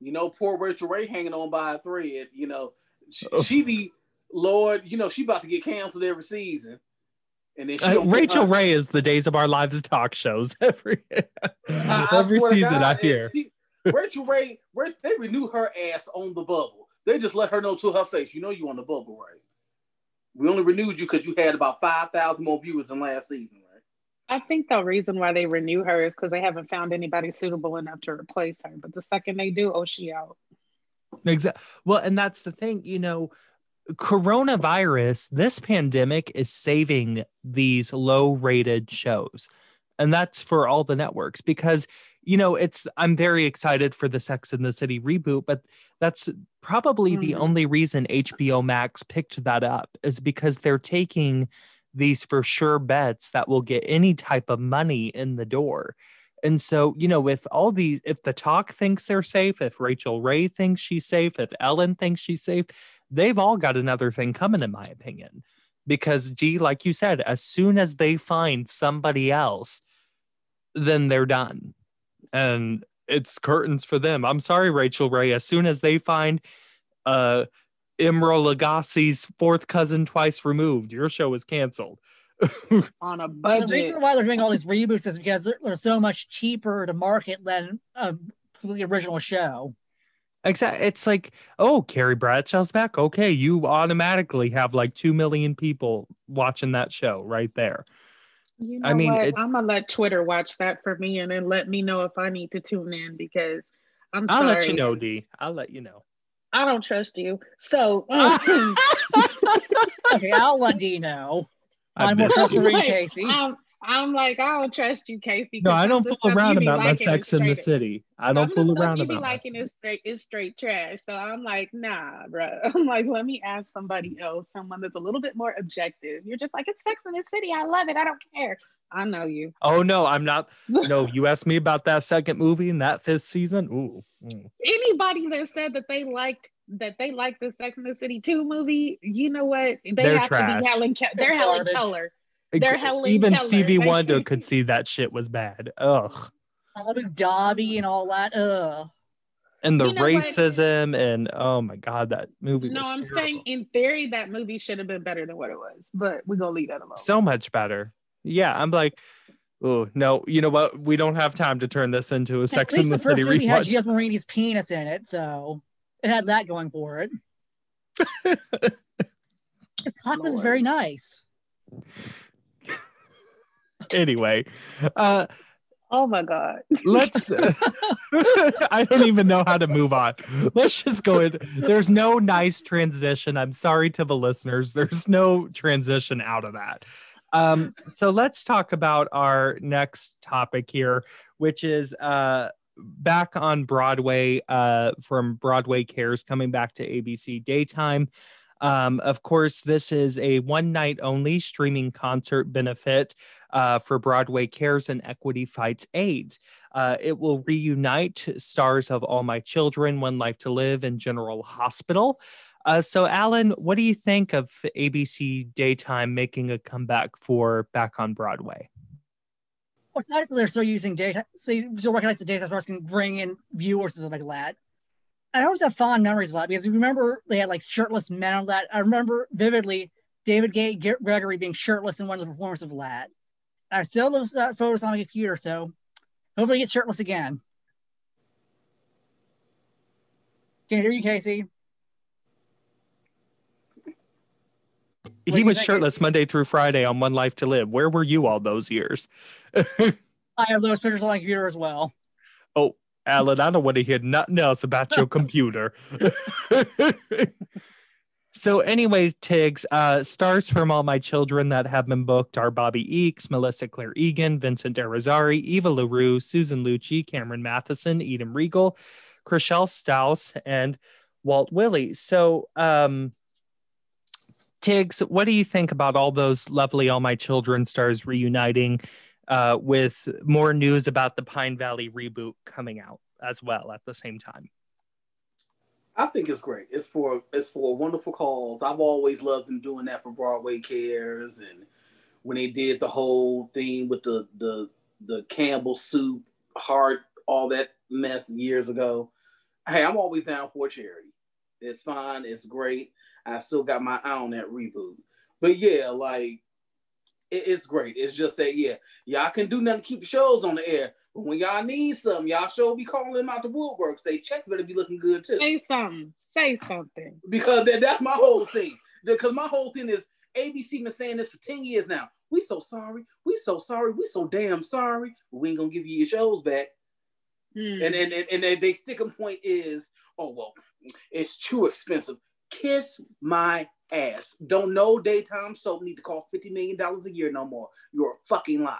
you know, poor Rachael Ray hanging on by a thread. You know, she, Oh. she be Lord. You know, she about to get canceled every season. And then Uh, Rachael her- Ray is the Days of Our Lives talk shows every I- I every swear season God, I hear. she- Rachael Ray, Ray, they renew her ass on the bubble. They just let her know to her face, you know you on the bubble, right? We only renewed you because you had about five thousand more viewers than last season, right? I think the reason why they renew her is because they haven't found anybody suitable enough to replace her. But the second they do, oh, she out. Exactly. Well, and that's the thing, you know, coronavirus, this pandemic is saving these low rated shows. And that's for all the networks because, you know, it's, I'm very excited for the Sex in the City reboot, but that's probably the Mhm. only reason HBO Max picked that up is because they're taking these for sure bets that will get any type of money in the door. And so, you know, if all these, if the talk thinks they're safe, if Rachael Ray thinks she's safe, if Ellen thinks she's safe, they've all got another thing coming, in my opinion. Because, G, like you said, as soon as they find somebody else, then they're done. And it's curtains for them. I'm sorry, Rachael Ray. As soon as they find uh Emeril Lagasse's fourth cousin twice removed, your show is canceled. On a The reason why they're doing all these reboots is because they're, they're so much cheaper to market than uh, the original show. Exactly. It's like, oh, Carrie Bradshaw's back. Okay, you automatically have like two million people watching that show right there. You know I mean, what? it- I'm gonna let Twitter watch that for me, and then let me know if I need to tune in because I'm I'll sorry. let you know, D. I'll let you know. I don't trust you. So um, Okay, I'll let D know. I I'm more bet trust you- for Casey. Um, I'm, I'm like, I don't trust you, Casey. No, I don't fool around about my sex in the city. I don't of the fool stuff around you about be liking is straight is straight trash. So I'm like, nah, bro. I'm like, let me ask somebody else, someone that's a little bit more objective. You're just like, it's Sex in the City. I love it. I don't care. I know you. Oh no, I'm not. No, you asked me about that second movie in that fifth season. Ooh. mm. Anybody that said that they liked that they liked the Sex in the City 2 movie, you know what? They They're have trash. to be Helen. Ke- they're Helen. Keller. They're Helen Even Keller. Stevie They- Wonder could see that shit was bad. Ugh. Abu Dhabi and all that. Ugh. And the You know what? racism and oh my god, that movie No, was I'm terrible. saying in theory that movie should have been better than what it was, but we're gonna leave that alone. so much better. Yeah, I'm like, oh no, you know what? We don't have time to turn this into a Sex least in the, the first City movie had rewatch. Gilles Marini's penis in it, so it had that going for it. His cock was very nice. anyway, uh, oh my god. let's. I don't even know how to move on. Let's just go in. There's no nice transition. I'm sorry to the listeners. There's no transition out of that. Um, so let's talk about our next topic here, which is uh, back on Broadway uh, from Broadway Cares coming back to ABC Daytime. Um, of course, this is a one night only streaming concert benefit uh, for Broadway Cares and Equity Fights AIDS. Uh, it will reunite stars of All My Children, One Life to Live, and General Hospital. Uh, so, Alan, what do you think of ABC Daytime making a comeback for Back on Broadway? Well, it's nice that they're still using data, so you still recognize the data stars can bring in viewers and stuff like that. I always have fond memories of that because you remember they had like shirtless men on that. I remember vividly David Gay Gregory being shirtless in one of the performances of that. I still have those photos on my computer, so hopefully he gets shirtless again. Can you hear you, Casey? He was shirtless Monday through Friday on One Life to Live. Where were you all those years? I have those pictures on my computer as well. oh, Alan, I don't want to hear nothing else about your computer. So anyway, Tiggz, uh, stars from All My Children that have been booked are Bobby Eakes, Melissa Claire Egan, Vincent Irizarry, Eva LaRue, Susan Lucci, Cameron Mathison, Eden Riegel, Chrishell Stause, and Walt Willey. So um, Tiggz, what do you think about all those lovely All My Children stars reuniting uh, with more news about the Pine Valley reboot coming out as well at the same time? I think it's great. It's for it's for wonderful cause. I've always loved them doing that for Broadway Cares, and when they did the whole thing with the the the Campbell soup, heart, all that mess years ago. Hey, I'm always down for charity. It's fine. It's great. I still got my eye on that reboot. But yeah, like it, it's great. It's just that yeah, y'all can do nothing to keep the shows on the air. When y'all need something, y'all sure be calling them out the woodwork. Say checks better be looking good too. Say something. Say something. Because that, that's my whole thing. Because my whole thing is ABC been saying this for 10 years now. We so sorry. We so sorry. We so damn sorry. We ain't gonna give you your shows back. Hmm. And and and, and they, they sticking point is, oh well, it's too expensive. Kiss my ass. Don't know daytime soap need to cost $50 million a year no more. You're a fucking lie.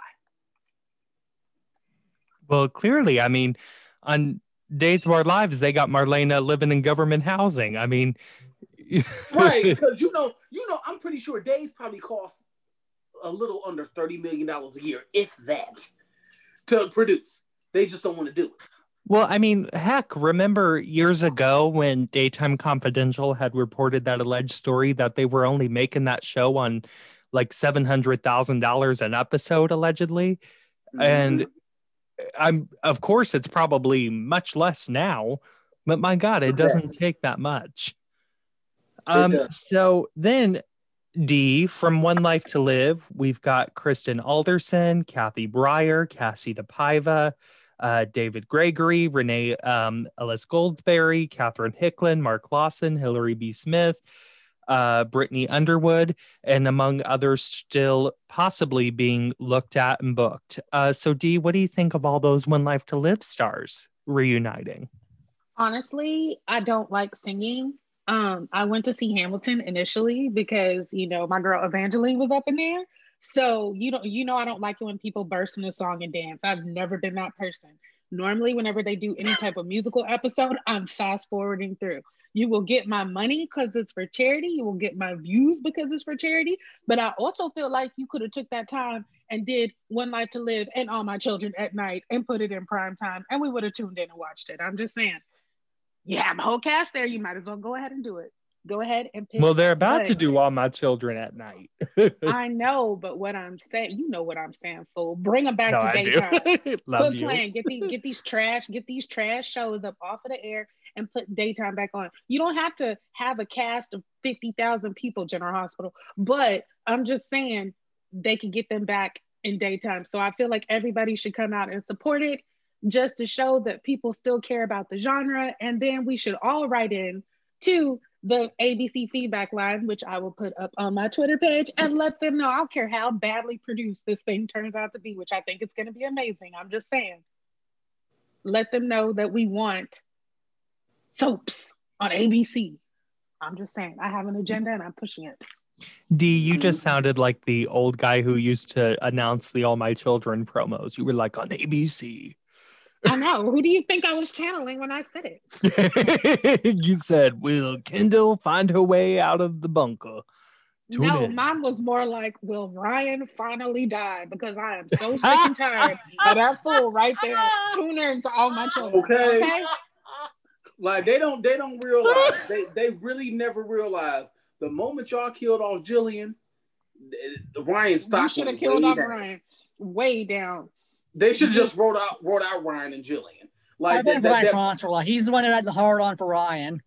Well, clearly, I mean, on Days of Our Lives, they got Marlena living in government housing. I mean, right because you know you know i'm pretty sure days probably cost a little under 30 million dollars a year if that to produce they just don't want to do it Well, I mean, heck, remember years ago when Daytime Confidential had reported that alleged story that they were only making that show on like $700,000 an episode, allegedly? Mm-hmm. And I'm, of course, it's probably much less now, but my God, it doesn't take that much. Um, so then D from One Life to Live, we've got Kristen Alderson, Kathy Brier, Kassie DePaiva, uh, David Gregory, Renee um, Elise Goldsberry, Catherine Hickland, Mark Lawson, Hillary B. Smith, uh, Brittany Underwood, and among others still possibly being looked at and booked. Uh, so, Dee, what do you think of all those One Life to Live stars reuniting? Honestly, I don't like singing. Um, I went to see Hamilton initially because you know my girl Evangeline was up in there. So you don't, you know, I don't like it when people burst in a song and dance. I've never been that person. Normally, whenever they do any type of musical episode, I'm fast forwarding through. You will get my money because it's for charity. You will get my views because it's for charity. But I also feel like you could have took that time and did One Life to Live and All My Children at Night and put it in prime time, and we would have tuned in and watched it. I'm just saying, have a whole cast there. You might as well go ahead and do it. Go ahead and pitch. Well, they're about to do All My Children at Night. I know, but what I'm saying, you know what I'm saying, fool. Bring them back No, to daytime. Love Quit you. playing. Get these get these trash get these trash shows up off of the air and put daytime back on. You don't have to have a cast of fifty thousand people, General Hospital, but I'm just saying they can get them back in daytime. So I feel like everybody should come out and support it just to show that people still care about the genre. And then we should all write in to the ABC feedback line, which I will put up on my Twitter page and let them know. I don't care how badly produced this thing turns out to be, which I think it's going to be amazing. I'm just saying. Let them know that we want soaps on ABC. I'm just saying. I have an agenda and I'm pushing it. D, you just sounded like the old guy who used to announce the All My Children promos. You were like on ABC. I know. Who do you think I was channeling when I said it? you said, Will Kendall find her way out of the bunker? Tune no, in. mine was more like, will Ryan finally die? Because I am so sick and tired of that fool right there. Tune in to all my children. Okay. okay? Like they don't they don't realize they they really never realize the moment y'all killed off Gillian, the Ryan stopped. You should have killed off down. Ryan way down. They should mhm. just wrote out wrote out Ryan and Gillian. Like I've that, been that, Brian that, Consola. He's the one that had the hard on for Ryan.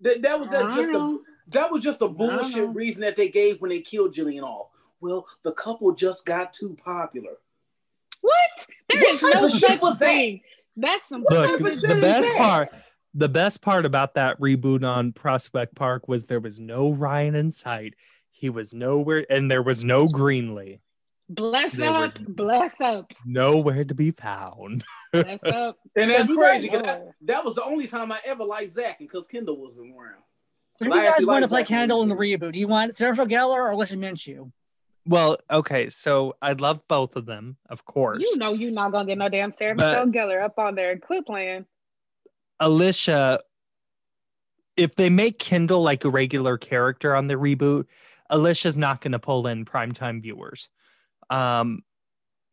that, that was that just a that was just a bullshit reason that they gave when they killed Gillian off. Well, the couple just got too popular. What? There What is type no of shit such was that? thing. That's some Look, the best that? part, the best part about that reboot on Prospect Park was there was no Ryan in sight. He was nowhere, and there was no Greenlee, Bless They were- up, bless up, nowhere to be found. bless up. And that's crazy. guys- 'cause that, that was the only time I ever liked Zach, because Kendall wasn't around. Who do you guys want to play Kendall in the reboot? Do you want Sarah Gellar or Alicia Minshew? Well, okay, so I love both of them, of course. You know you're not gonna get no damn Sarah But- Michelle Gellar up on there and quit playing. Alicia, if they make Kendall like a regular character on the reboot, Alicia's not going to pull in primetime viewers. Um,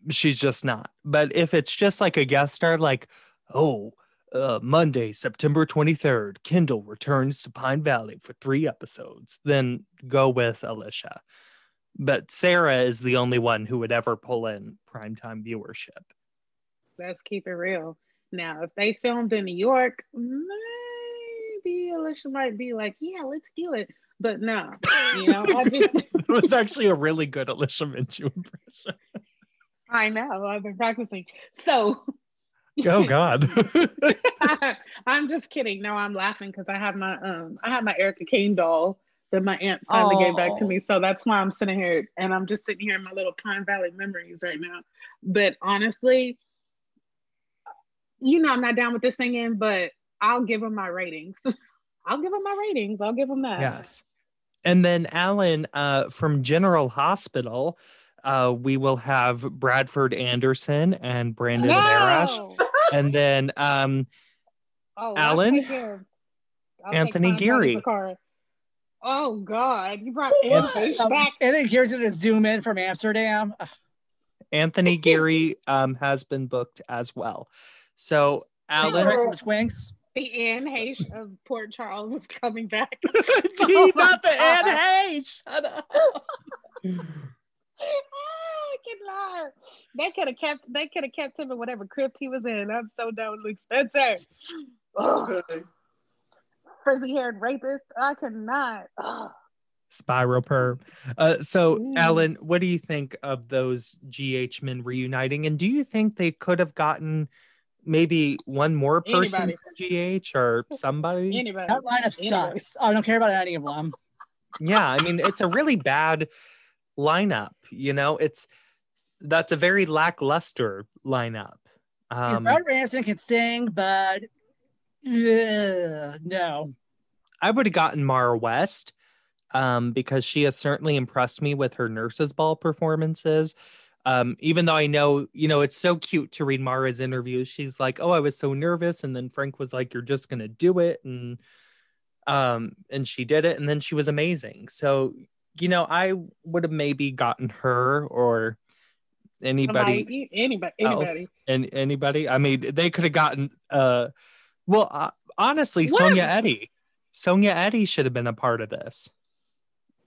she's just not. But if it's just like a guest star, like, oh, uh, Monday, September 23rd, Kendall returns to Pine Valley for three episodes, then go with Alicia. But Sarah is the only one who would ever pull in primetime viewership. Let's keep it real. Now, if they filmed in New York, maybe Alicia might be like, "Yeah, let's do it." But no, you know, I just It was actually a really good Alicia Minshew impression. I know I've been practicing. So, Oh God. I'm just kidding. No, I'm laughing because I have my um I have my Erica Kane doll that my aunt finally gave back to me. So that's why I'm sitting here and I'm just sitting here in my little Pine Valley memories right now. But honestly, you know I'm not down with this singing, but I'll give them my ratings. I'll give them my ratings. I'll give them that. yes. And then Alan uh, from General Hospital, uh, we will have Bradford Anderson and Brandon Barash. No! And then um, Oh, Alan? take care of- I'll take Anthony Geary. Oh God, you brought What? Anthony Um, back. and then here's it to zoom in from Amsterdam. Anthony Geary um, has been booked as well. So Alan, right from the Twinks. Anne Heche of Port Charles is coming back. Gee, not the Anne Hayes. Shut up. I cannot. They could have kept. They could have kept him in whatever crypt he was in. I'm so done with Luke Spencer. Ugh, Okay. frizzy haired rapist. I cannot. Ugh. Spiral perm. Uh, so, Mm. Alan, what do you think of those GH men reuniting? And do you think they could have gotten maybe one more person GH or somebody? Anybody. That lineup Anyway. sucks. I don't care about any of them. yeah, I mean, it's a really bad lineup. You know, it's that's a very lackluster lineup. Because Um, Brad Ranson can sing, but ugh, no. I would have gotten Maura West um, because she has certainly impressed me with her nurses ball performances. Um, even though I know, you know, it's so cute to read Maura's interviews. She's like, "Oh, I was so nervous," and then Frank was like, "You're just gonna do it," and um, and she did it, and then she was amazing. So, you know, I would have maybe gotten her or anybody Somebody, anybody. else Anybody. and anybody. I mean, they could have gotten. uh Well, uh, honestly, What? Sonya Eddy. Sonya Eddy should have been a part of this.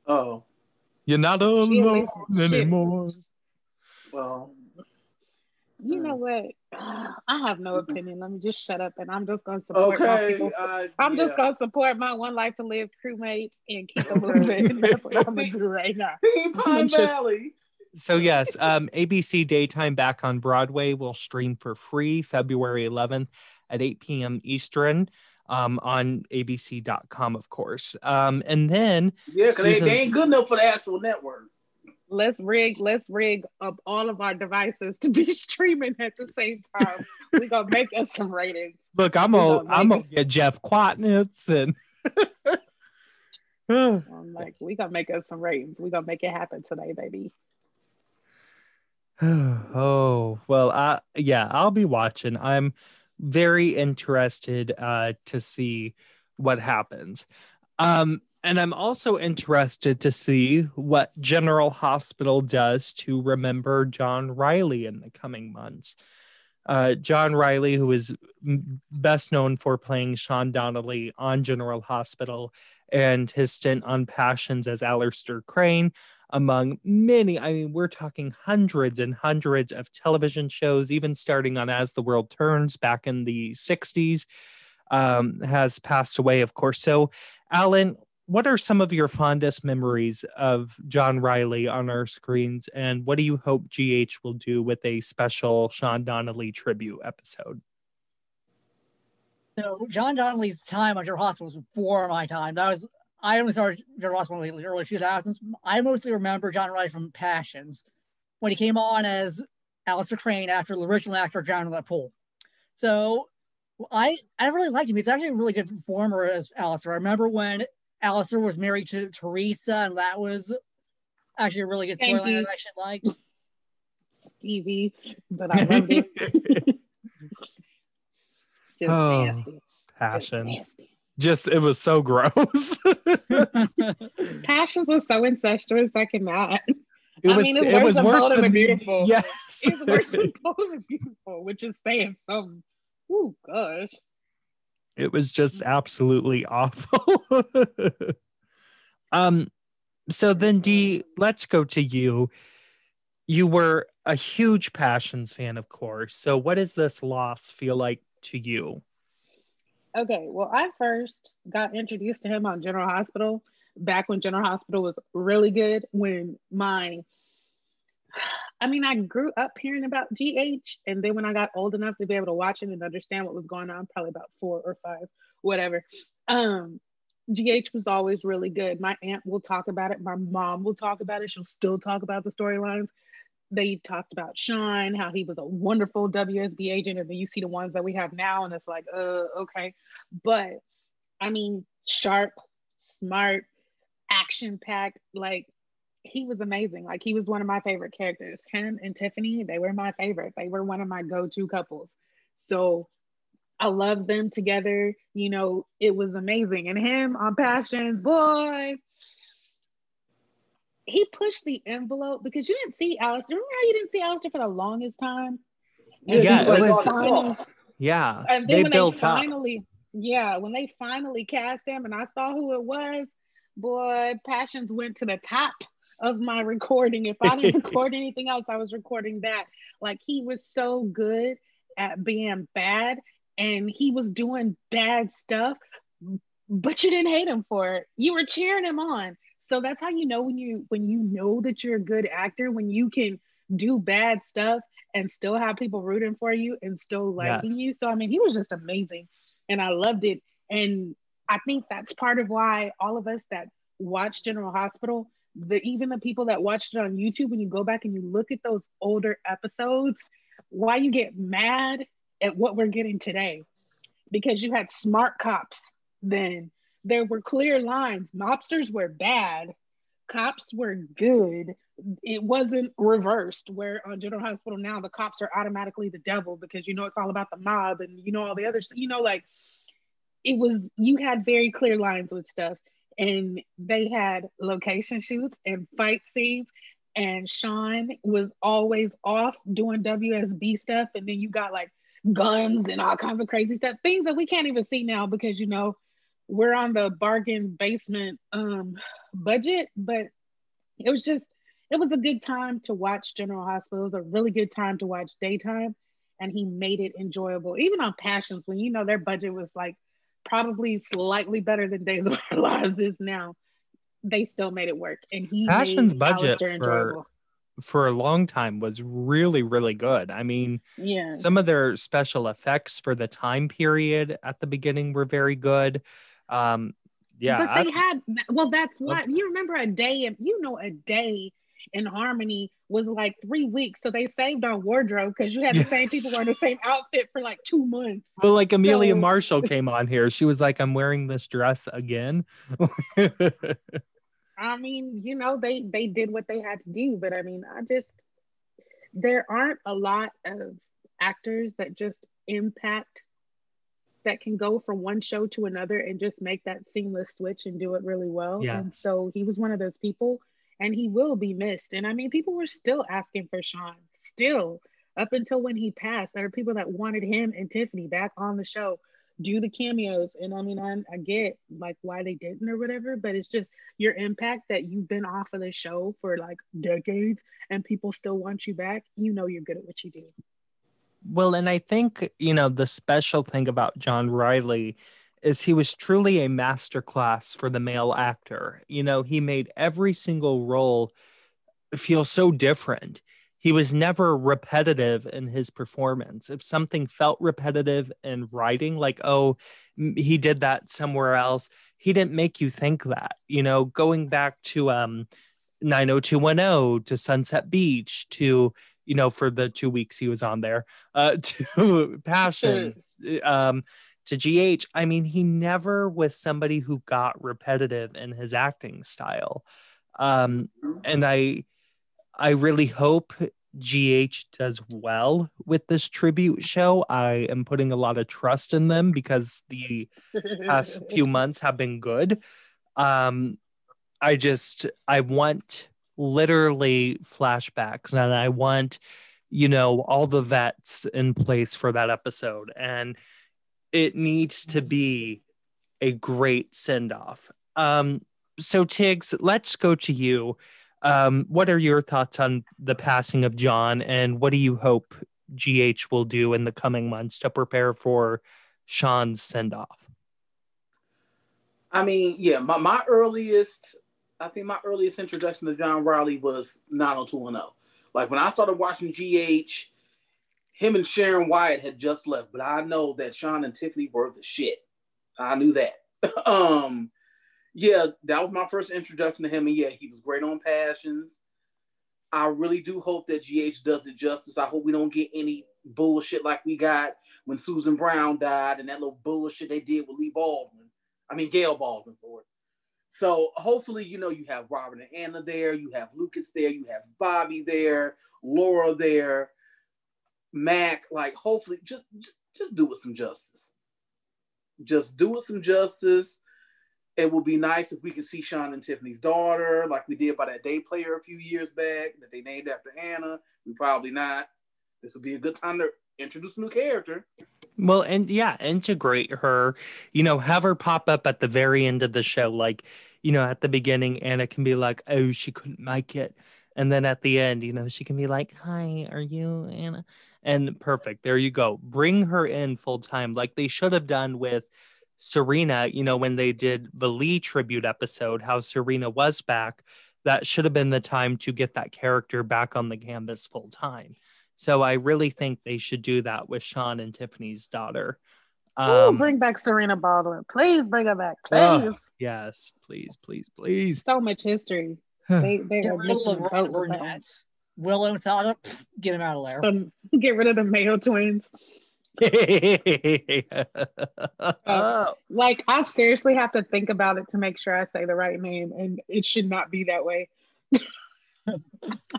Oh, You're not alone least- she- anymore. Well. You know what? I have no opinion. Let me just shut up and I'm just gonna support my Okay. people. Uh, I'm yeah. just gonna support my one life to live crewmate and keep it moving. That's what I'm gonna do right now. Team Pine Just- Valley. So yes, um, ABC Daytime back on Broadway will stream for free February 11th at 8 p.m. Eastern um, on ABC.com, of course. Um, and then Yeah, because they, they ain't good enough for the actual network. Let's rig, let's rig up all of our devices to be streaming at the same time. We're gonna make us some ratings. look, I'm gonna I'm gonna get Jeff Kwatinetz and. I'm like, we gonna make us some ratings. We gonna make it happen today, baby. oh well i yeah i'll be watching i'm very interested uh to see what happens um and i'm also interested to see what general hospital does to remember john reilly in the coming months uh john reilly who is best known for playing sean donnelly on general hospital and his stint on passions as Alistair crane among many. I mean, we're talking hundreds and hundreds of television shows, even starting on As the World Turns back in the 60s, um, has passed away, of course. So, Alan, what are some of your fondest memories of John Reilly on our screens? And what do you hope GH will do with a special Sean Donnelly tribute episode? So John Donnelly's time on General Hospital was before my time. That was I only started General Hospital in the early 2000s. I mostly remember John Reilly from Passions when he came on as Alistair Crane after the original actor drowned in that pool. So I I really liked him. He's actually a really good performer as Alistair. I remember when Alistair was married to Theresa, and that was actually a really good Thank storyline you. I should like. Stevie, but I loved it. Just Oh, nasty. Just Passions. nasty. Just it was so gross. Passions was so incestuous. I cannot. It I was mean, it was than worse Bold and than the Beautiful. Yes. It's worse than Bold and Beautiful, which is saying some. Oh gosh. It was just absolutely awful. um so then D, let's go to you. You were a huge Passions fan, of course. So what does this loss feel like to you? Okay, well, I first got introduced to him on General Hospital back when General Hospital was really good. When my, I mean, I grew up hearing about GH, and then when I got old enough to be able to watch it and understand what was going on, probably about four or five, whatever. Um, GH was always really good. My aunt will talk about it. My mom will talk about it. She'll still talk about the storylines. They talked about Sean, how he was a wonderful WSB agent, and then you see the ones that we have now, and it's like, uh, okay. But I mean, sharp, smart, action packed. Like he was amazing. Like he was one of my favorite characters. Him and Tiffany, they were my favorite. They were one of my go to couples. So I love them together. You know, it was amazing. And him on Passions, boy, he pushed the envelope because you didn't see Alistair. Remember how you didn't see Alistair for the longest time? Yeah, it was- finally- Yeah. and then They when built they up. finally, yeah, when they finally cast him and I saw who it was, boy, passions went to the top of my recording. If I didn't record anything else, I was recording that. Like he was so good at being bad and he was doing bad stuff, but you didn't hate him for it. You were cheering him on. So that's how you know when you when you know that you're a good actor, when you can do bad stuff and still have people rooting for you and still liking Yes. you. So I mean, he was just amazing, and I loved it. And I think that's part of why all of us that watch General Hospital, the even the people that watched it on YouTube, when you go back and you look at those older episodes, why you get mad at what we're getting today, because you had smart cops then. There were clear lines. Mobsters were bad. Cops were good it wasn't reversed where on general hospital now the cops are automatically the devil because you know it's all about the mob and you know all the other you know like it was you had very clear lines with stuff and they had location shoots and fight scenes and sean was always off doing wsb stuff and then you got like guns and all kinds of crazy stuff things that we can't even see now because you know we're on the bargain basement um budget but it was just it was a good time to watch General Hospital. It was a really good time to watch daytime, and he made it enjoyable. Even on Passions, when you know their budget was like probably slightly better than Days of Our Lives is now, they still made it work. And he Passions budget for- enjoyable. For a long time was really, really good. I mean, yeah. some of their special effects for the time period at the beginning were very good. Um, yeah, but I- they had well, that's what you remember a day, and you know, a day in Harmony was like three weeks, so they saved on wardrobe because you had the same people Yes. wearing the same outfit for like two months. well, like Amelia So- Marshall came on here. She was like, "I'm wearing this dress again." I mean, you know, they they did what they had to do, but I mean, I just there aren't a lot of actors that just impact that can go from one show to another and just make that seamless switch and do it really well. And so he was one of those people and he will be missed. And I mean, people were still asking for Sean, still up until when he passed. There are people that wanted him and Tiffany back on the show, do the cameos. And I mean, I, I get like why they didn't or whatever, but it's just your impact that you've been off of the show for like decades and people still want you back. You know, you're good at what you do. Well, and I think, you know, the special thing about John Reilly is he was truly a masterclass for the male actor. You know, he made every single role feel so different. He was never repetitive in his performance. If something felt repetitive in writing, like, oh, he did that somewhere else, he didn't make you think that. You know, going back to um 90210 to Sunset Beach to you know, for the two weeks he was on there, uh, to Passion. um, to GH, I mean, he never was somebody who got repetitive in his acting style. Um, and I, I really hope GH does well with this tribute show. I am putting a lot of trust in them because the past few months have been good. Um, I just I want literally flashbacks and I want you know all the vets in place for that episode and it needs to be a great send off. Um, so Tiggz, let's go to you. Um, what are your thoughts on the passing of John, and what do you hope GH will do in the coming months to prepare for Sean's send off? I mean, yeah, my, my earliest, I think my earliest introduction to John Reilly was 90210. Like when I started watching GH, him and Sharon Wyatt had just left, but I know that Sean and Tiffany were the shit. I knew that. um, yeah, that was my first introduction to him, and yeah, he was great on Passions. I really do hope that GH does it justice. I hope we don't get any bullshit like we got when Susan Brown died and that little bullshit they did with Lee Baldwin. I mean Gail Baldwin for it. So hopefully, you know, you have Robert and Anna there, you have Lucas there, you have Bobby there, Laura there, Mac. Like, hopefully, just just, do it some justice. Just do it some justice it would be nice if we could see Sean and Tiffany's daughter, like we did by that day player a few years back that they named after Hannah. We probably not. This would be a good time to introduce a new character. Well, and yeah, integrate her, you know, have her pop up at the very end of the show. Like, you know, at the beginning, Anna can be like, oh, she couldn't make it. And then at the end, you know, she can be like, hi, are you Anna? And perfect. There you go. Bring her in full time, like they should have done with Serena, you know, when they did the Lee tribute episode, how Serena was back, that should have been the time to get that character back on the canvas full time. So I really think they should do that with Sean and Tiffany's daughter. Um, Ooh, bring back Serena Baldwin. Please bring her back. Please. Oh, yes, please, please, please. So much history. they they are missing Willow and Sada, get him out of there. Um, get rid of the Mayo twins. uh, like I seriously have to think about it to make sure I say the right name, and it should not be that way.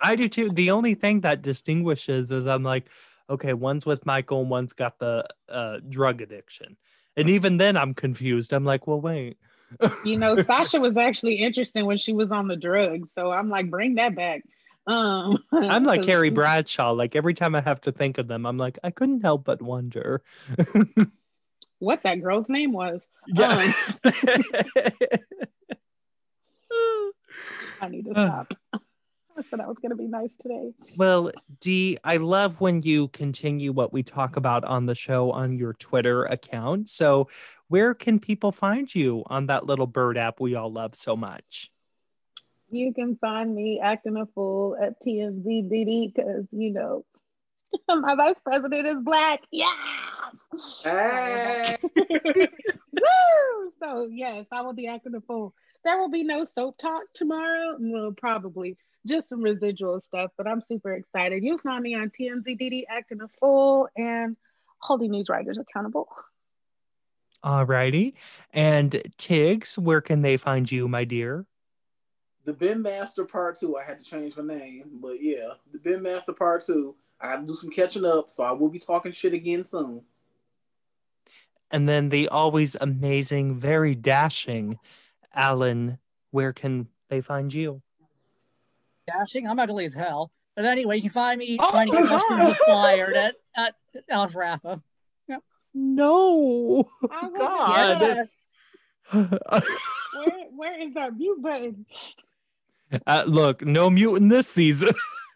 I do too. The only thing that distinguishes is I'm like, okay, one's with Michael, and one's got the uh, drug addiction, and even then I'm confused. I'm like, well, wait. you know, Sasha was actually interesting when she was on the drugs, so I'm like, bring that back. Um, I'm like Carrie Bradshaw. Like every time I have to think of them, I'm like, I couldn't help but wonder what that girl's name was. Yeah. Um, I need to stop. I said I was going to be nice today. Well, Dee, I love when you continue what we talk about on the show on your Twitter account. So, where can people find you on that little bird app we all love so much? You can find me acting a fool at TMZDD because, you know, my vice president is black. Yes. Hey. Woo! So, yes, I will be acting a fool. There will be no soap talk tomorrow. Well, probably just some residual stuff, but I'm super excited. You'll find me on TMZDD acting a fool and holding news writers accountable. All righty. And Tiggz, where can they find you, my dear? The Ben Master Part Two. I had to change my name, but yeah, the Ben Master Part Two. I got to do some catching up, so I will be talking shit again soon. And then the always amazing, very dashing Alan. Where can they find you? Dashing. I'm ugly as hell. But anyway, you can find me oh, trying to get my fired at at Alice Rafa. Yep. No. Oh, God. Yes. where, where is that mute button? Uh, look, no mutant this season.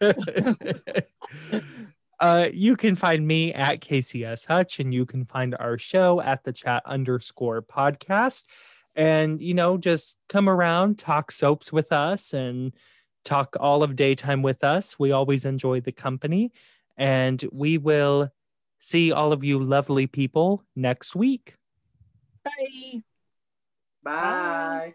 uh, you can find me at KCS Hutch, and you can find our show at the chat underscore podcast. And, you know, just come around, talk soaps with us, and talk all of daytime with us. We always enjoy the company. And we will see all of you lovely people next week. Bye. Bye. Bye.